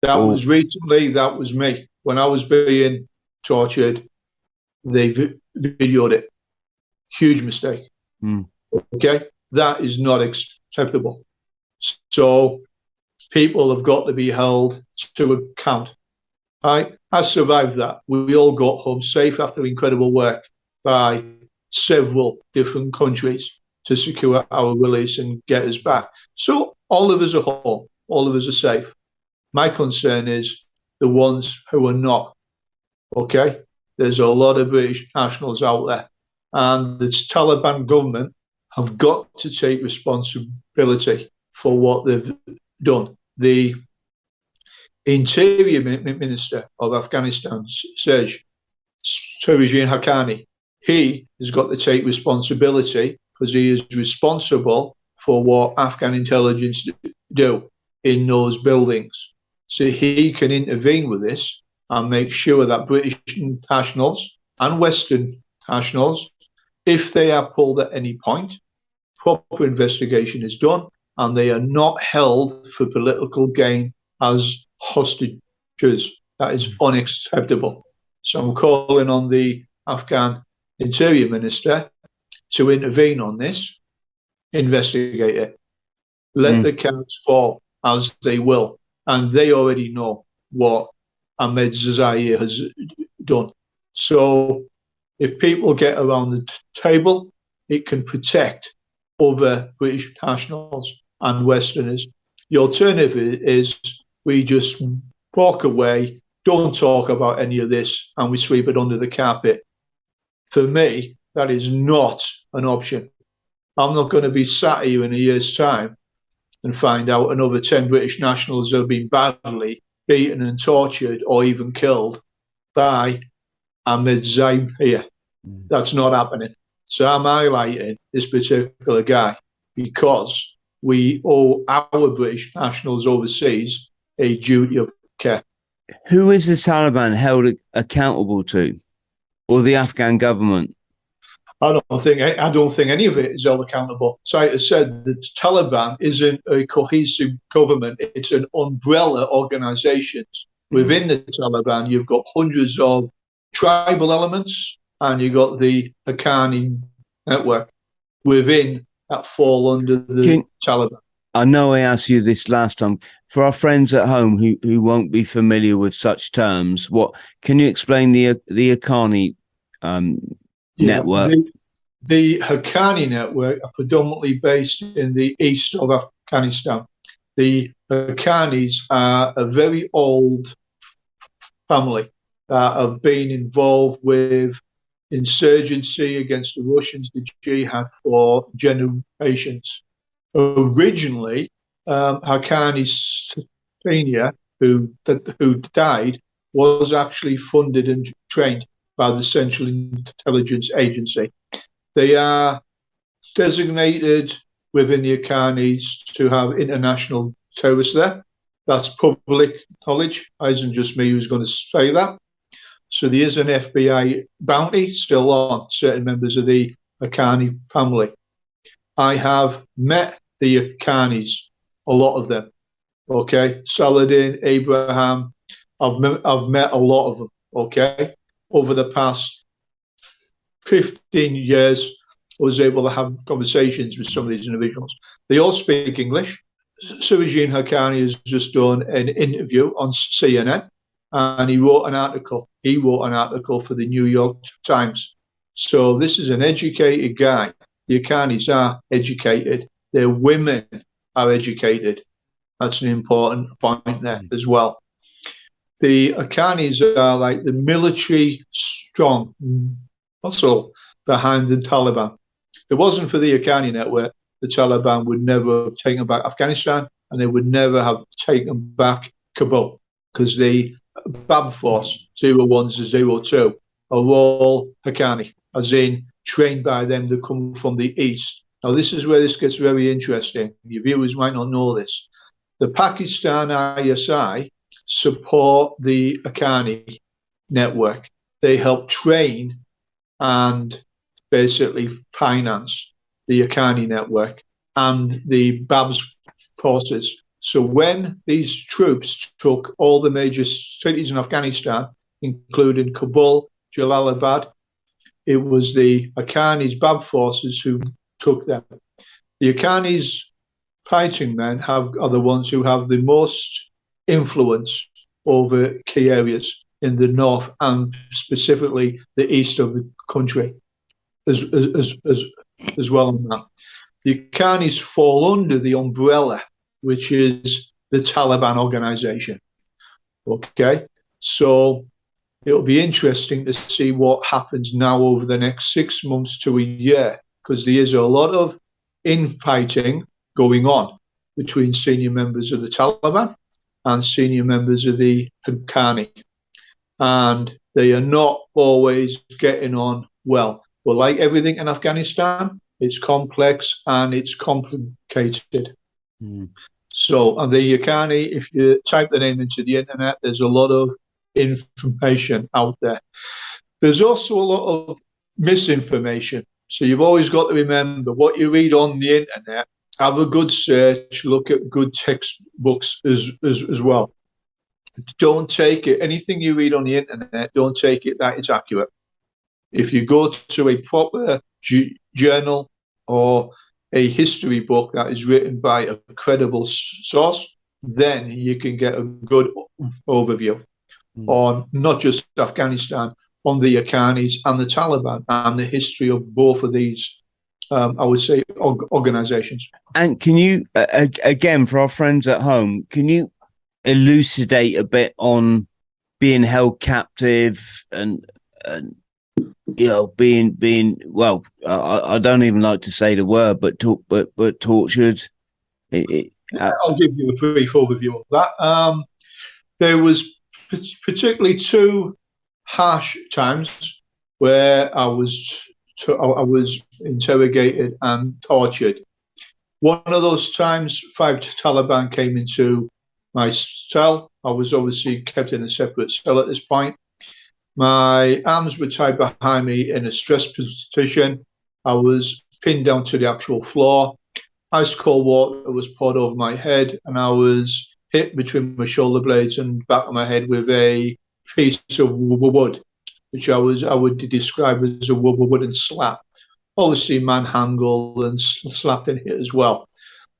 that or... was recently. That was me when I was being tortured. They vi- videoed it. Huge mistake. Mm. Okay, that is not acceptable. So people have got to be held to account. I, I survived that. We all got home safe after incredible work by several different countries to secure our release and get us back. So all of us are home, all of us are safe. My concern is the ones who are not. Okay, there's a lot of British nationals out there, and the Taliban government have got to take responsibility for what they've done the Interior Minister of Afghanistan, Serge Sirajuddin Haqqani, he has got to take responsibility because he is responsible for what Afghan intelligence do in those buildings. So he can intervene with this and make sure that British nationals and Western nationals, if they are pulled at any point, proper investigation is done and they are not held for political gain as hostages. That is unacceptable. So I'm calling on the Afghan Interior Minister to intervene on this, investigate it, let mm. the counts fall as they will. And they already know what Ahmed Zahir has done. So if people get around the table, it can protect other British nationals and Westerners. The alternative is we just walk away, don't talk about any of this, and we sweep it under the carpet. For me, that is not an option. I'm not going to be sat here in a year's time and find out another 10 British nationals have been badly beaten and tortured or even killed by Ahmed Zahir. Mm. That's not happening. So I'm highlighting this particular guy because we owe our British nationals overseas a duty of care. Who is the Taliban held accountable to, or the Afghan government? I don't think I don't think any of it is held accountable. So I said the Taliban isn't a cohesive government; it's an umbrella organisation. Within the Taliban, you've got hundreds of tribal elements, and you've got the Haqqani network within that fall under the Can, Taliban. I know I asked you this last time. For our friends at home who, who won't be familiar with such terms, what can you explain the the Haqqani um, yeah, network? The, the Haqqani network are predominantly based in the east of Afghanistan. The Haqqanis are a very old family that have been involved with insurgency against the Russians, the jihad, for generations. Originally, um, Haqqani Senior, who, who died, was actually funded and trained by the Central Intelligence Agency. They are designated within the Haqqanis to have international terrorists there. That's public knowledge. Isn't just me who's going to say that. So there is an FBI bounty still on certain members of the Haqqani family. I have met the Haqqanis, a lot of them. Okay, Saladin, Abraham, I've met, I've met a lot of them. Okay, over the past 15 years, I was able to have conversations with some of these individuals. They all speak English. Sirajuddin Haqqani has just done an interview on CNN and he wrote an article. He wrote an article for the New York Times. So this is an educated guy. The Haqqanis are educated. Their women are educated. That's an important point there as well. The Haqqanis are like the military strong muscle behind the Taliban. If it wasn't for the Haqqani network, the Taliban would never have taken back Afghanistan and they would never have taken back Kabul because the Bab Force 01 to 02 are all Haqqani, as in trained by them that come from the east. Now, this is where this gets very interesting. Your viewers might not know this. The Pakistan ISI support the Haqqani network. They help train and basically finance the Haqqani network and the Babs forces. So when these troops took all the major cities in Afghanistan, including Kabul, Jalalabad, it was the Haqqanis Bab forces who took them. The Haqqanis fighting men have are the ones who have the most influence over key areas in the north and specifically the east of the country as as as, as well that. The Haqqanis fall under the umbrella which is the Taliban organization. Okay, so it'll be interesting to see what happens now over the next six months to a year, because there is a lot of infighting going on between senior members of the Taliban and senior members of the Haqqani. And they are not always getting on well. But like everything in Afghanistan, it's complex and it's complicated. Mm. So, and the Haqqani, if you type the name into the internet, there's a lot of information out there. There's also a lot of misinformation. So you've always got to remember what you read on the internet. Have a good search. Look at good textbooks as as, as well. Don't take it. Anything you read on the internet, don't take it that it's accurate. If you go to a proper journal or a history book that is written by a credible source, then you can get a good overview. mm. on not just Afghanistan, on the Haqqanis and the Taliban and the history of both of these, um, I would say, organizations. And can you, uh, again, for our friends at home, can you elucidate a bit on being held captive and, and you know, being being well, I, I, don't even like to say the word, but talk, but but tortured. It, it, uh, I'll give you a brief overview of that. Um, there was particularly two harsh times where I was I was interrogated and tortured. One of those times, five Taliban came into my cell. I was obviously kept in a separate cell at this point. My arms were tied behind me in a stress position. I was pinned down to the actual floor. Ice cold water was poured over my head, and I was hit between my shoulder blades and back of my head with a piece of wood, which I was I would describe as a wooden slap. Obviously, manhandled and slapped in it as well.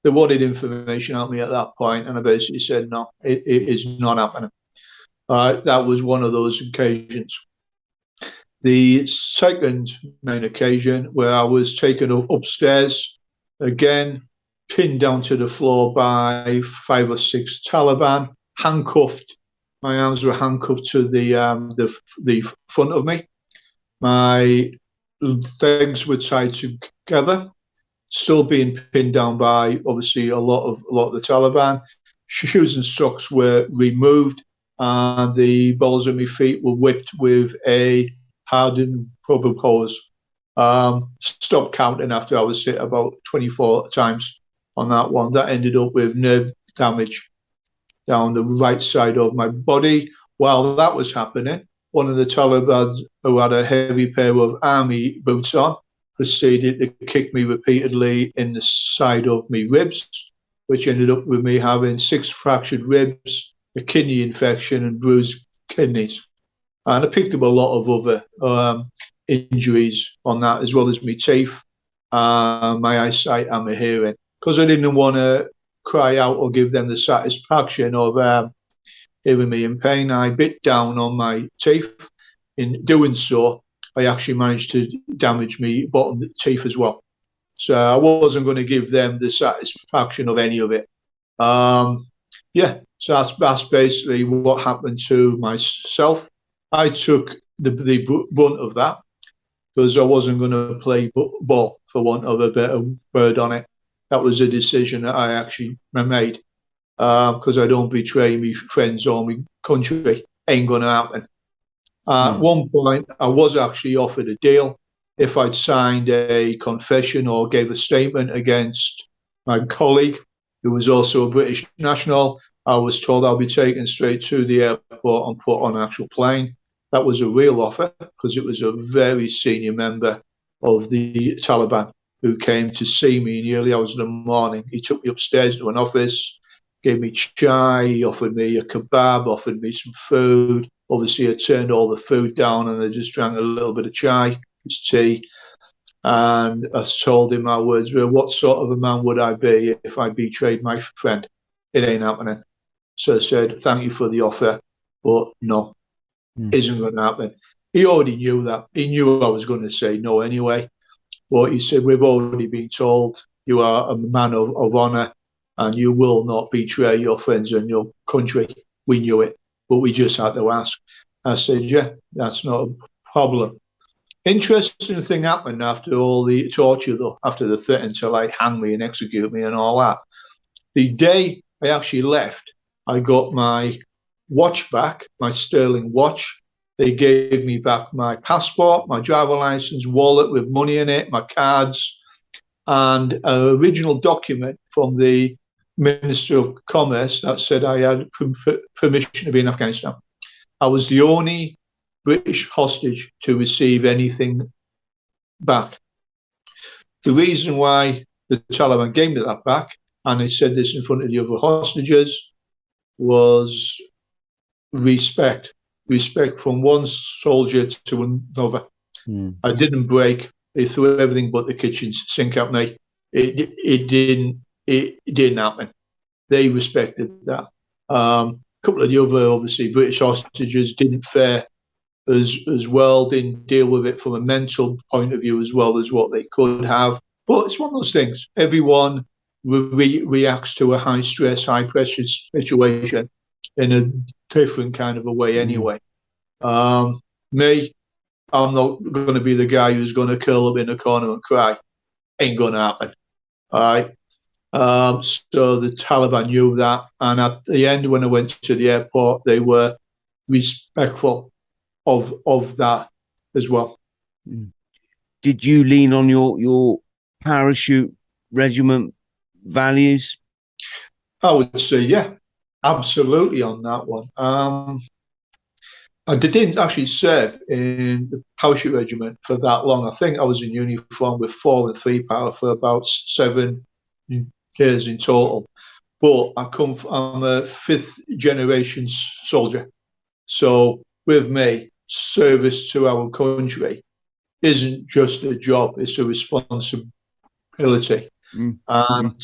They wanted information on me at that point, and I basically said, "No, it, it is not happening." Uh, that was one of those occasions. The second main occasion where I was taken up upstairs, again, pinned down to the floor by five or six Taliban, handcuffed. My arms were handcuffed to the um, the, the front of me. My legs were tied together, still being pinned down by obviously a lot of a lot of the Taliban. Shoes and socks were removed and the balls of my feet were whipped with a hardened probocause. Um, stopped counting after I was hit about 24 times on that one. That ended up with nerve damage down the right side of my body. While that was happening, one of the Taliban who had a heavy pair of army boots on proceeded to kick me repeatedly in the side of me ribs, which ended up with me having six fractured ribs a kidney infection and bruised kidneys. And I picked up a lot of other um, injuries on that, as well as my teeth, uh, my eyesight, and my hearing. Because I didn't want to cry out or give them the satisfaction of um, hearing me in pain, I bit down on my teeth. In doing so, I actually managed to damage me bottom teeth as well. So I wasn't going to give them the satisfaction of any of it. Um, yeah, so that's, that's basically what happened to myself. I took the, the brunt of that because I wasn't going to play ball, for want of a better word on it. That was a decision that I actually made because uh, I don't betray my friends or my country. Ain't going to happen. Uh, mm. At one point, I was actually offered a deal if I'd signed a confession or gave a statement against my colleague, who was also a British national, I was told I'll be taken straight to the airport and put on an actual plane. That was a real offer because it was a very senior member of the Taliban who came to see me in the early hours of the morning. He took me upstairs to an office, gave me chai, he offered me a kebab, offered me some food. Obviously, I turned all the food down and I just drank a little bit of chai, his tea. And I told him my words were, What sort of a man would I be if I betrayed my friend? It ain't happening. So I said, thank you for the offer, but no, mm. isn't going to happen. He already knew that. He knew I was going to say no anyway. But he said, we've already been told you are a man of, of honour and you will not betray your friends and your country. We knew it, but we just had to ask. I said, yeah, that's not a problem. Interesting thing happened after all the torture, though, after the threatened to like hang me and execute me and all that. The day I actually left, I got my watch back, my sterling watch. They gave me back my passport, my driver license, wallet with money in it, my cards, and an original document from the Minister of Commerce that said I had permission to be in Afghanistan. I was the only British hostage to receive anything back. The reason why the Taliban gave me that back, and I said this in front of the other hostages, was respect, respect from one soldier to another. Mm. I didn't break. They threw everything but the kitchen sink at me. It it didn't it, it didn't happen. They respected that. Um, couple of the other, obviously, British hostages didn't fare as as well, didn't deal with it from a mental point of view as well as what they could have. But it's one of those things. Everyone re- reacts to a high stress, high pressure situation in a different kind of a way, anyway. Um, me, I'm not going to be the guy who's going to curl up in a corner and cry. Ain't going to happen. All right. Um, so the Taliban knew that, and at the end, when I went to the airport, they were respectful of of that as well. Did you lean on your your parachute regiment values? I would say, yeah, absolutely on that one. Um, I didn't actually serve in the parachute regiment for that long. I think I was in uniform with four and three Para for about seven years in total. But I come from, I'm a fifth generation soldier. So with me, service to our country isn't just a job, it's a responsibility. Mm. And.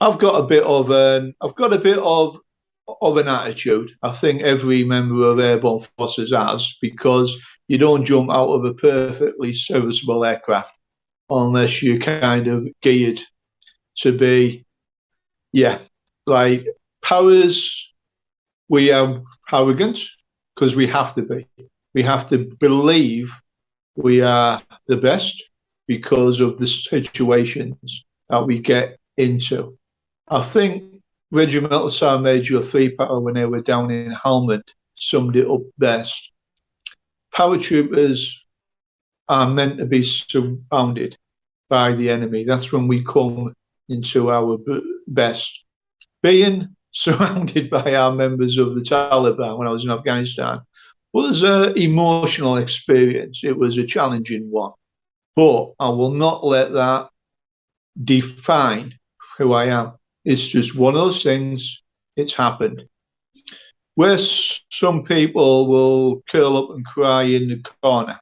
I've got a bit of an I've got a bit of of an attitude. I think every member of Airborne Forces has because you don't jump out of a perfectly serviceable aircraft unless you're kind of geared to be, yeah, like powers. We are arrogant because we have to be. We have to believe we are the best because of the situations that we get into. I think Regimental Major Three Para when they were down in Helmand summed it up best. Paratroopers are meant to be surrounded by the enemy. That's when we come into our best. Being surrounded by our members of the Taliban when I was in Afghanistan was an emotional experience. It was a challenging one. But I will not let that define who I am. It's just one of those things. It's happened. Where some people will curl up and cry in the corner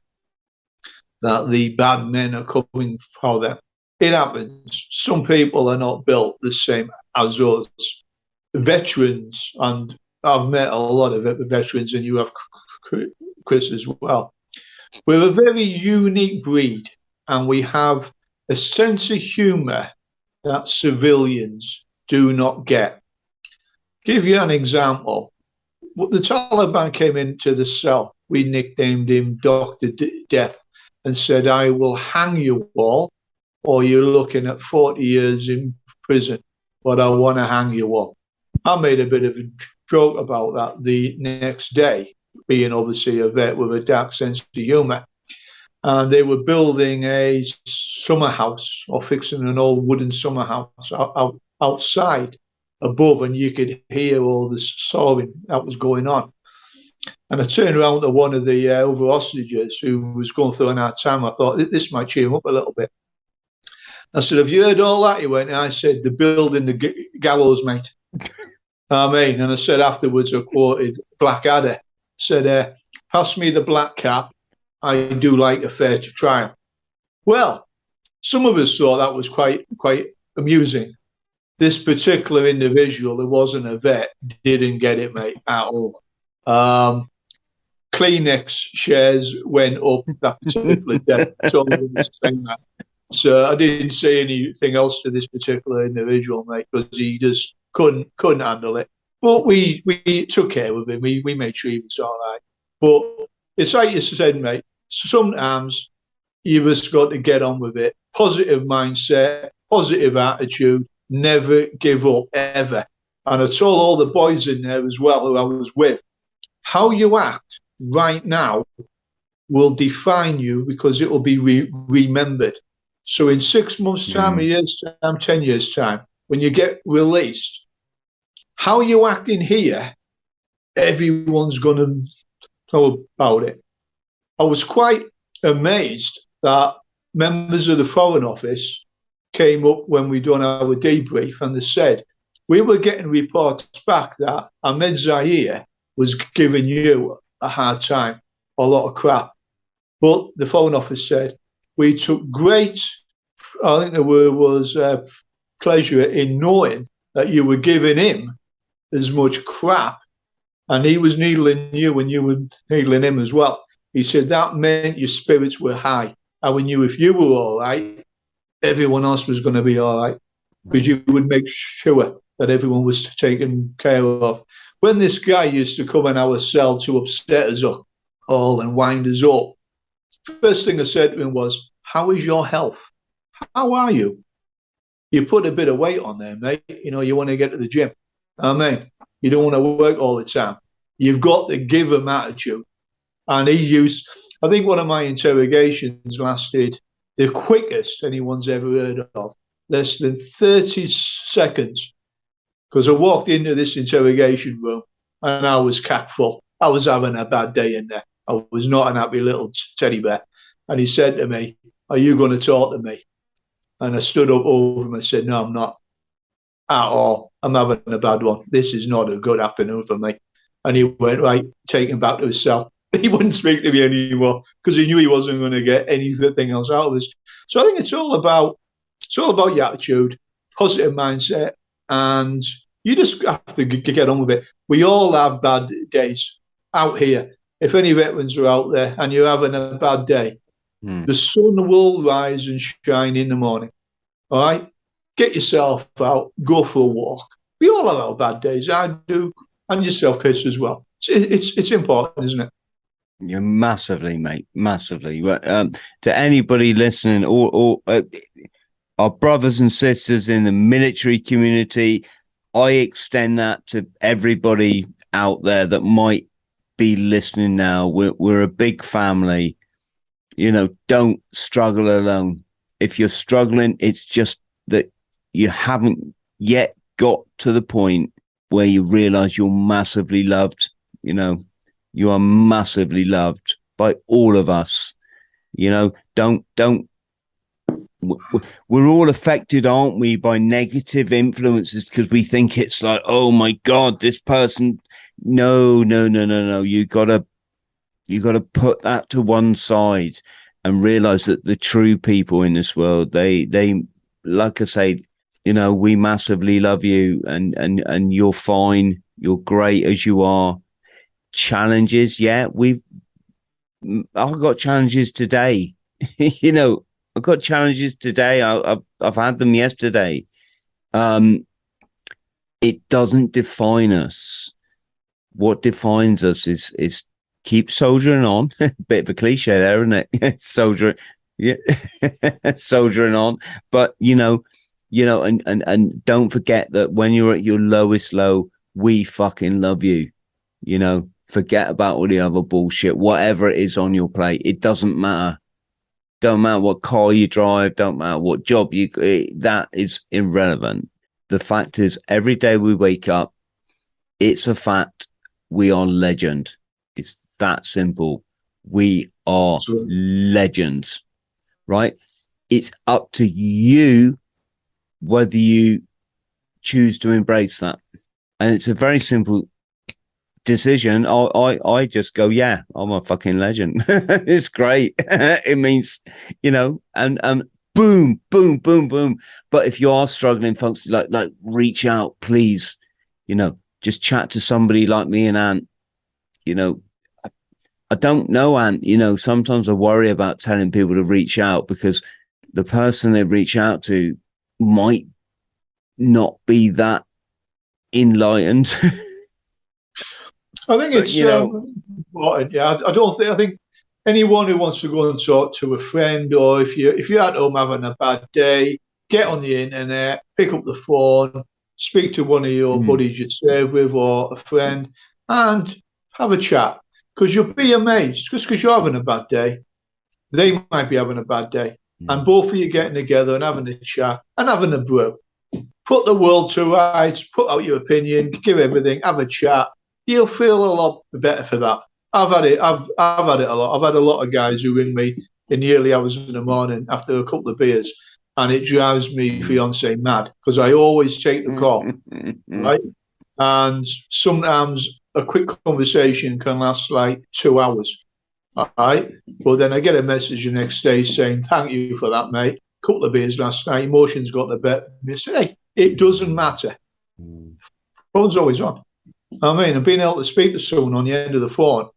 that the bad men are coming for them. It happens. Some people are not built the same as us. Veterans, and I've met a lot of veterans, and you have Chris as well. We're a very unique breed, and we have a sense of humour that civilians do not get. Give you an example. The Taliban came into the cell. We nicknamed him Doctor D- Death and said, "I will hang you all, or you're looking at 40 years in prison, but I want to hang you all." I made a bit of a joke about that the next day, being obviously a vet with a dark sense of humour. And they were building a summer house or fixing an old wooden summer house out, out, outside above, and you could hear all the sawing that was going on. And I turned around to one of the uh, other hostages who was going through an hard time. I thought this might cheer him up a little bit. I said, "Have you heard all that?" He went, and I said, "The building the g- gallows, mate." I mean, and I said afterwards, I quoted Blackadder, said, uh, "Pass me the black cap. I do like a fair trial." Well, some of us thought that was quite quite amusing this particular individual who wasn't a vet didn't get it, mate, at all. Um, Kleenex shares went up that particular day. So I didn't say anything else to this particular individual, mate, because he just couldn't couldn't handle it. But we we took care of him. We we made sure he was all right. But it's like you said, mate. Sometimes you've just got to get on with it. Positive mindset, positive attitude, never give up ever. And I told all the boys in there as well who I was with, how you act right now will define you because it will be re- remembered. So in six months' time, mm. a year's time, ten years' time, when you get released, how you act in here, everyone's going to know about it. I was quite amazed that members of the Foreign Office came up when we done our debrief, and they said we were getting reports back that Ahmed Zahir was giving you a hard time, a lot of crap. But the Foreign Office said we took great, I think the word was uh, pleasure in knowing that you were giving him as much crap and he was needling you and you were needling him as well. He said that meant your spirits were high. And we knew if you were all right, everyone else was going to be all right because you would make sure that everyone was taken care of. When this guy used to come in our cell to upset us all and wind us up, first thing I said to him was, How is your health? How are you? You put a bit of weight on there, mate. You know, you want to get to the gym. I mean, you don't want to work all the time. You've got the give them attitude. And he used, I think one of my interrogations lasted the quickest anyone's ever heard of, less than 30 seconds. Because I walked into this interrogation room and I was cat full. I was having a bad day in there. I was not an happy little teddy bear. And he said to me, Are you going to talk to me? And I stood up over him and said, No, I'm not at all. I'm having a bad one. This is not a good afternoon for me. And he went, Right, take him back to his cell. He wouldn't speak to me anymore because he knew he wasn't going to get anything else out of us. So I think it's all about it's all about your attitude, positive mindset, and you just have to get on with it. We all have bad days out here. If any veterans are out there and you're having a bad day, mm. the sun will rise and shine in the morning. All right, get yourself out, go for a walk. We all have our bad days. I do, and yourself, Chris, as well. It's it's, it's important, isn't it? Yeah, massively, mate, massively. Um, to anybody listening, or, or uh, our brothers and sisters in the military community, I extend that to everybody out there that might be listening now. We're, we're a big family. You know, don't struggle alone. If you're struggling, it's just that you haven't yet got to the point where you realize you're massively loved. You know, you are massively loved by all of us. You know, don't, don't, we're all affected, aren't we, by negative influences because we think it's like, oh my God, this person. No, no, no, no, no. You gotta, you gotta put that to one side and realize that the true people in this world, they, they, like I say, you know, we massively love you and, and, and you're fine. You're great as you are challenges. Yeah, we've I've got challenges today. you know, I've got challenges today. I, have I've had them yesterday. Um, it doesn't define us. What defines us is is keep soldiering on. Bit of a cliche there, isn't it? soldiering, yeah, soldiering on. But you know, you know, and and and don't forget that when you're at your lowest low, we fucking love you. You know, forget about all the other bullshit, whatever it is on your plate. It doesn't matter. Don't matter what car you drive, don't matter what job you, it, that is irrelevant. The fact is, every day we wake up, it's a fact we are legend. It's that simple. We are legends, right? It's up to you whether you choose to embrace that. And it's a very simple decision, I, I, I just go, yeah, I'm a fucking legend. it's great. it means, you know, and, and boom, boom, boom, boom. But if you are struggling, folks, like, like reach out, please, you know, just chat to somebody like me and Ant, you know, I, I don't know, Ant, you know, sometimes I worry about telling people to reach out because the person they reach out to might not be that enlightened. I think it's you know, um, important. Yeah, I, I, don't think. I think anyone who wants to go and talk to a friend, or if you if you're at home having a bad day, get on the internet, pick up the phone, speak to one of your mm. buddies you serve with, or a friend, and have a chat. Because you'll be amazed. Just because you're having a bad day, they might be having a bad day, mm. and both of you getting together and having a chat and having a brew. Put the world to rights. Put out your opinion. Give everything. Have a chat you'll feel a lot better for that. I've had it. I've I've had it a lot. I've had a lot of guys who ring me in the early hours in the morning after a couple of beers, and it drives me fiance mad because I always take the call, mm-hmm. right? And sometimes a quick conversation can last like two hours, all right? But then I get a message the next day saying, "Thank you for that, mate. Couple of beers last night. Emotions got the better." I say, "Hey, it doesn't matter. Mm. Phone's always on." I mean, and being able to speak to someone on the end of the phone,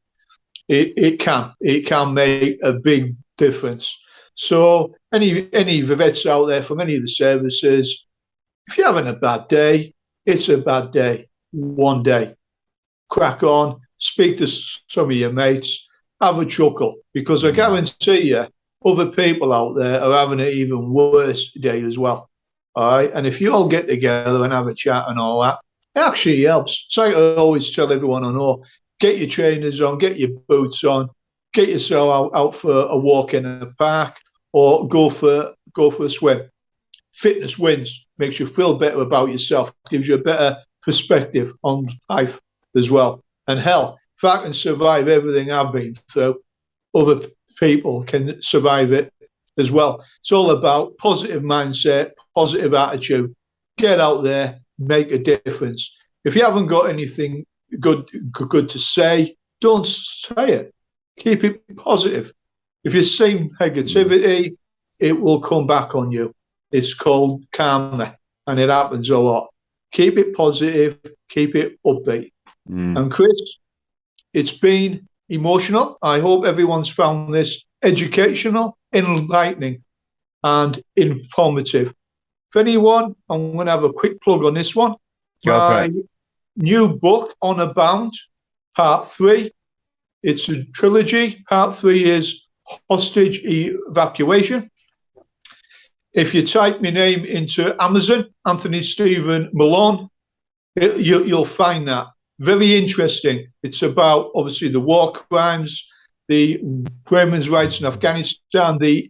it, it can it can make a big difference. So any any vets out there from any of the services, if you're having a bad day, it's a bad day. One day, crack on, speak to some of your mates, have a chuckle, because I guarantee you, other people out there are having an even worse day as well. All right, and if you all get together and have a chat and all that, actually helps. So I always tell everyone I know, get your trainers on, get your boots on, get yourself out, out for a walk in a park, or go for go for a swim. Fitness wins, makes you feel better about yourself, gives you a better perspective on life as well. And hell, if I can survive everything I've been through, other people can survive it as well. It's all about positive mindset, positive attitude. Get out there, make a difference. If you haven't got anything good good to say, don't say it. Keep it positive. If you see negativity, it will come back on you. It's called karma, and it happens a lot. Keep it positive, keep it upbeat. Mm. And Chris, it's been emotional. I hope everyone's found this educational, enlightening, and informative. If anyone, I'm going to have a quick plug on this one. My new book, Honor Bound, Part Three. It's a trilogy. Part Three is hostage evacuation. If you type my name into Amazon, Anthony Stephen Malone, it, you, you'll find that very interesting. It's about obviously the war crimes, the women's rights in Afghanistan, the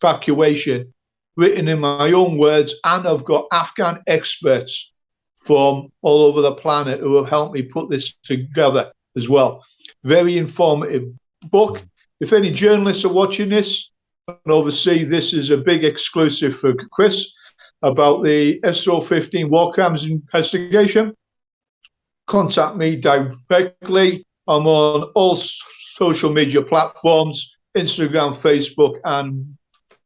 evacuation, written in my own words, and I've got Afghan experts from all over the planet who have helped me put this together as well. Very informative book if any journalists are watching this, and obviously this is a big exclusive for Chris about the SO15 war crimes investigation, contact me directly. I'm on all social media platforms Instagram, Facebook, and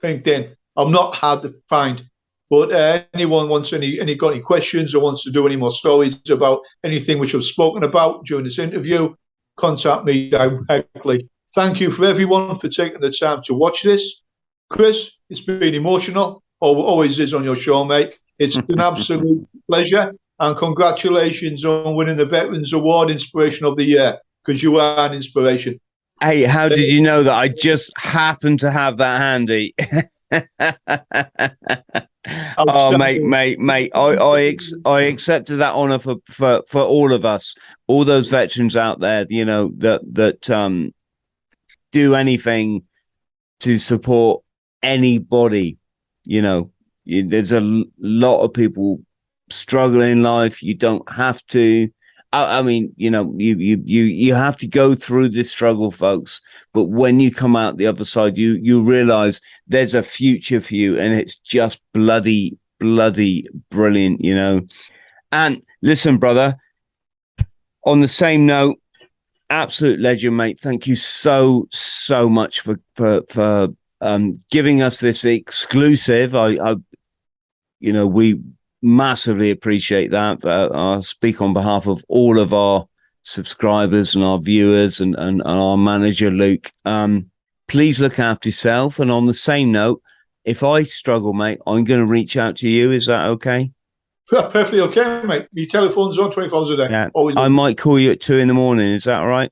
LinkedIn. I'm not hard to find. But uh, anyone wants any any got any questions or wants to do any more stories about anything which I've spoken about during this interview, contact me directly. Thank you for everyone for taking the time to watch this. Chris, it's been emotional. Or always is on your show, mate. It's an absolute pleasure. And congratulations on winning the Veterans Award Inspiration of the Year because you are an inspiration. Hey, how did you know that I just happened to have that handy? oh, mate, mate, mate! I I, ex- I accepted that honor for, for for all of us, all those veterans out there. You know that that um do anything to support anybody. You know, you, there's a lot of people struggling in life. You don't have to. I, I, mean, you know, you you you you have to go through this struggle, folks. But when you come out the other side, you you realize there's a future for you, and it's just bloody bloody brilliant. You know. And listen, brother. On the same note, absolute legend, mate. Thank you so so much for for for um, giving us this exclusive. I, I, you know, we massively appreciate that. Uh, I speak on behalf of all of our subscribers and our viewers and and, and our manager Luke. Um, please look after yourself. And on the same note, if I struggle, mate, I'm going to reach out to you. Is that okay? Perfectly okay, mate. Your telephone's on 24 hours a day. Yeah. Always I might call you at two in the morning. Is that all right?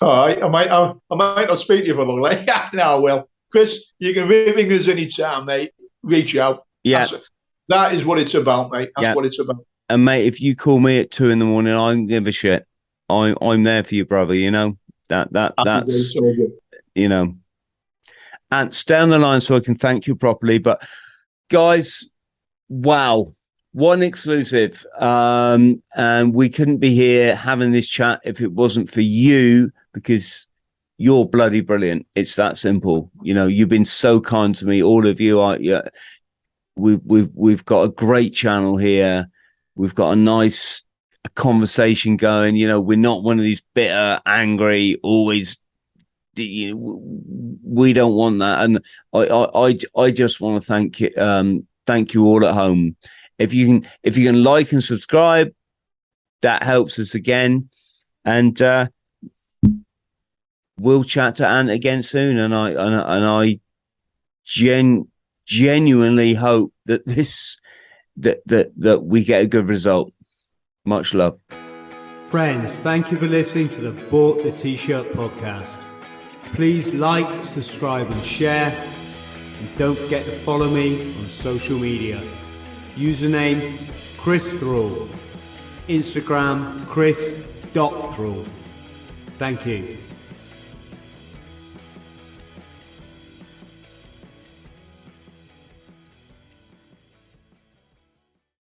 All right. I might, I, I might not speak to you for a long. Like, no, well, Chris, you can ring us anytime, mate. Reach out. Yeah. That's, that is what it's about, mate. That's yeah. what it's about. And mate, if you call me at two in the morning, I don't give a shit. I'm I'm there for you, brother. You know that that that's so you know. And stay on the line so I can thank you properly. But guys, wow, one exclusive. Um, and we couldn't be here having this chat if it wasn't for you because you're bloody brilliant. It's that simple. You know, you've been so kind to me, all of you. Are yeah, we've we've we've got a great channel here. We've got a nice conversation going. You know, we're not one of these bitter, angry, always. You know, we don't want that, and I I I, just want to thank you. Um, thank you all at home if you can if you can like and subscribe that helps us again. And uh, we'll chat to Ant again soon. And I and, and I gen genuinely hope that this that that that we get a good result. Much love. Friends, thank you for listening to the Bought the T-shirt podcast. Please like, subscribe and share. And don't forget to follow me on social media. Username Chris Thrall. Instagram Chris.Thrall. Thank you.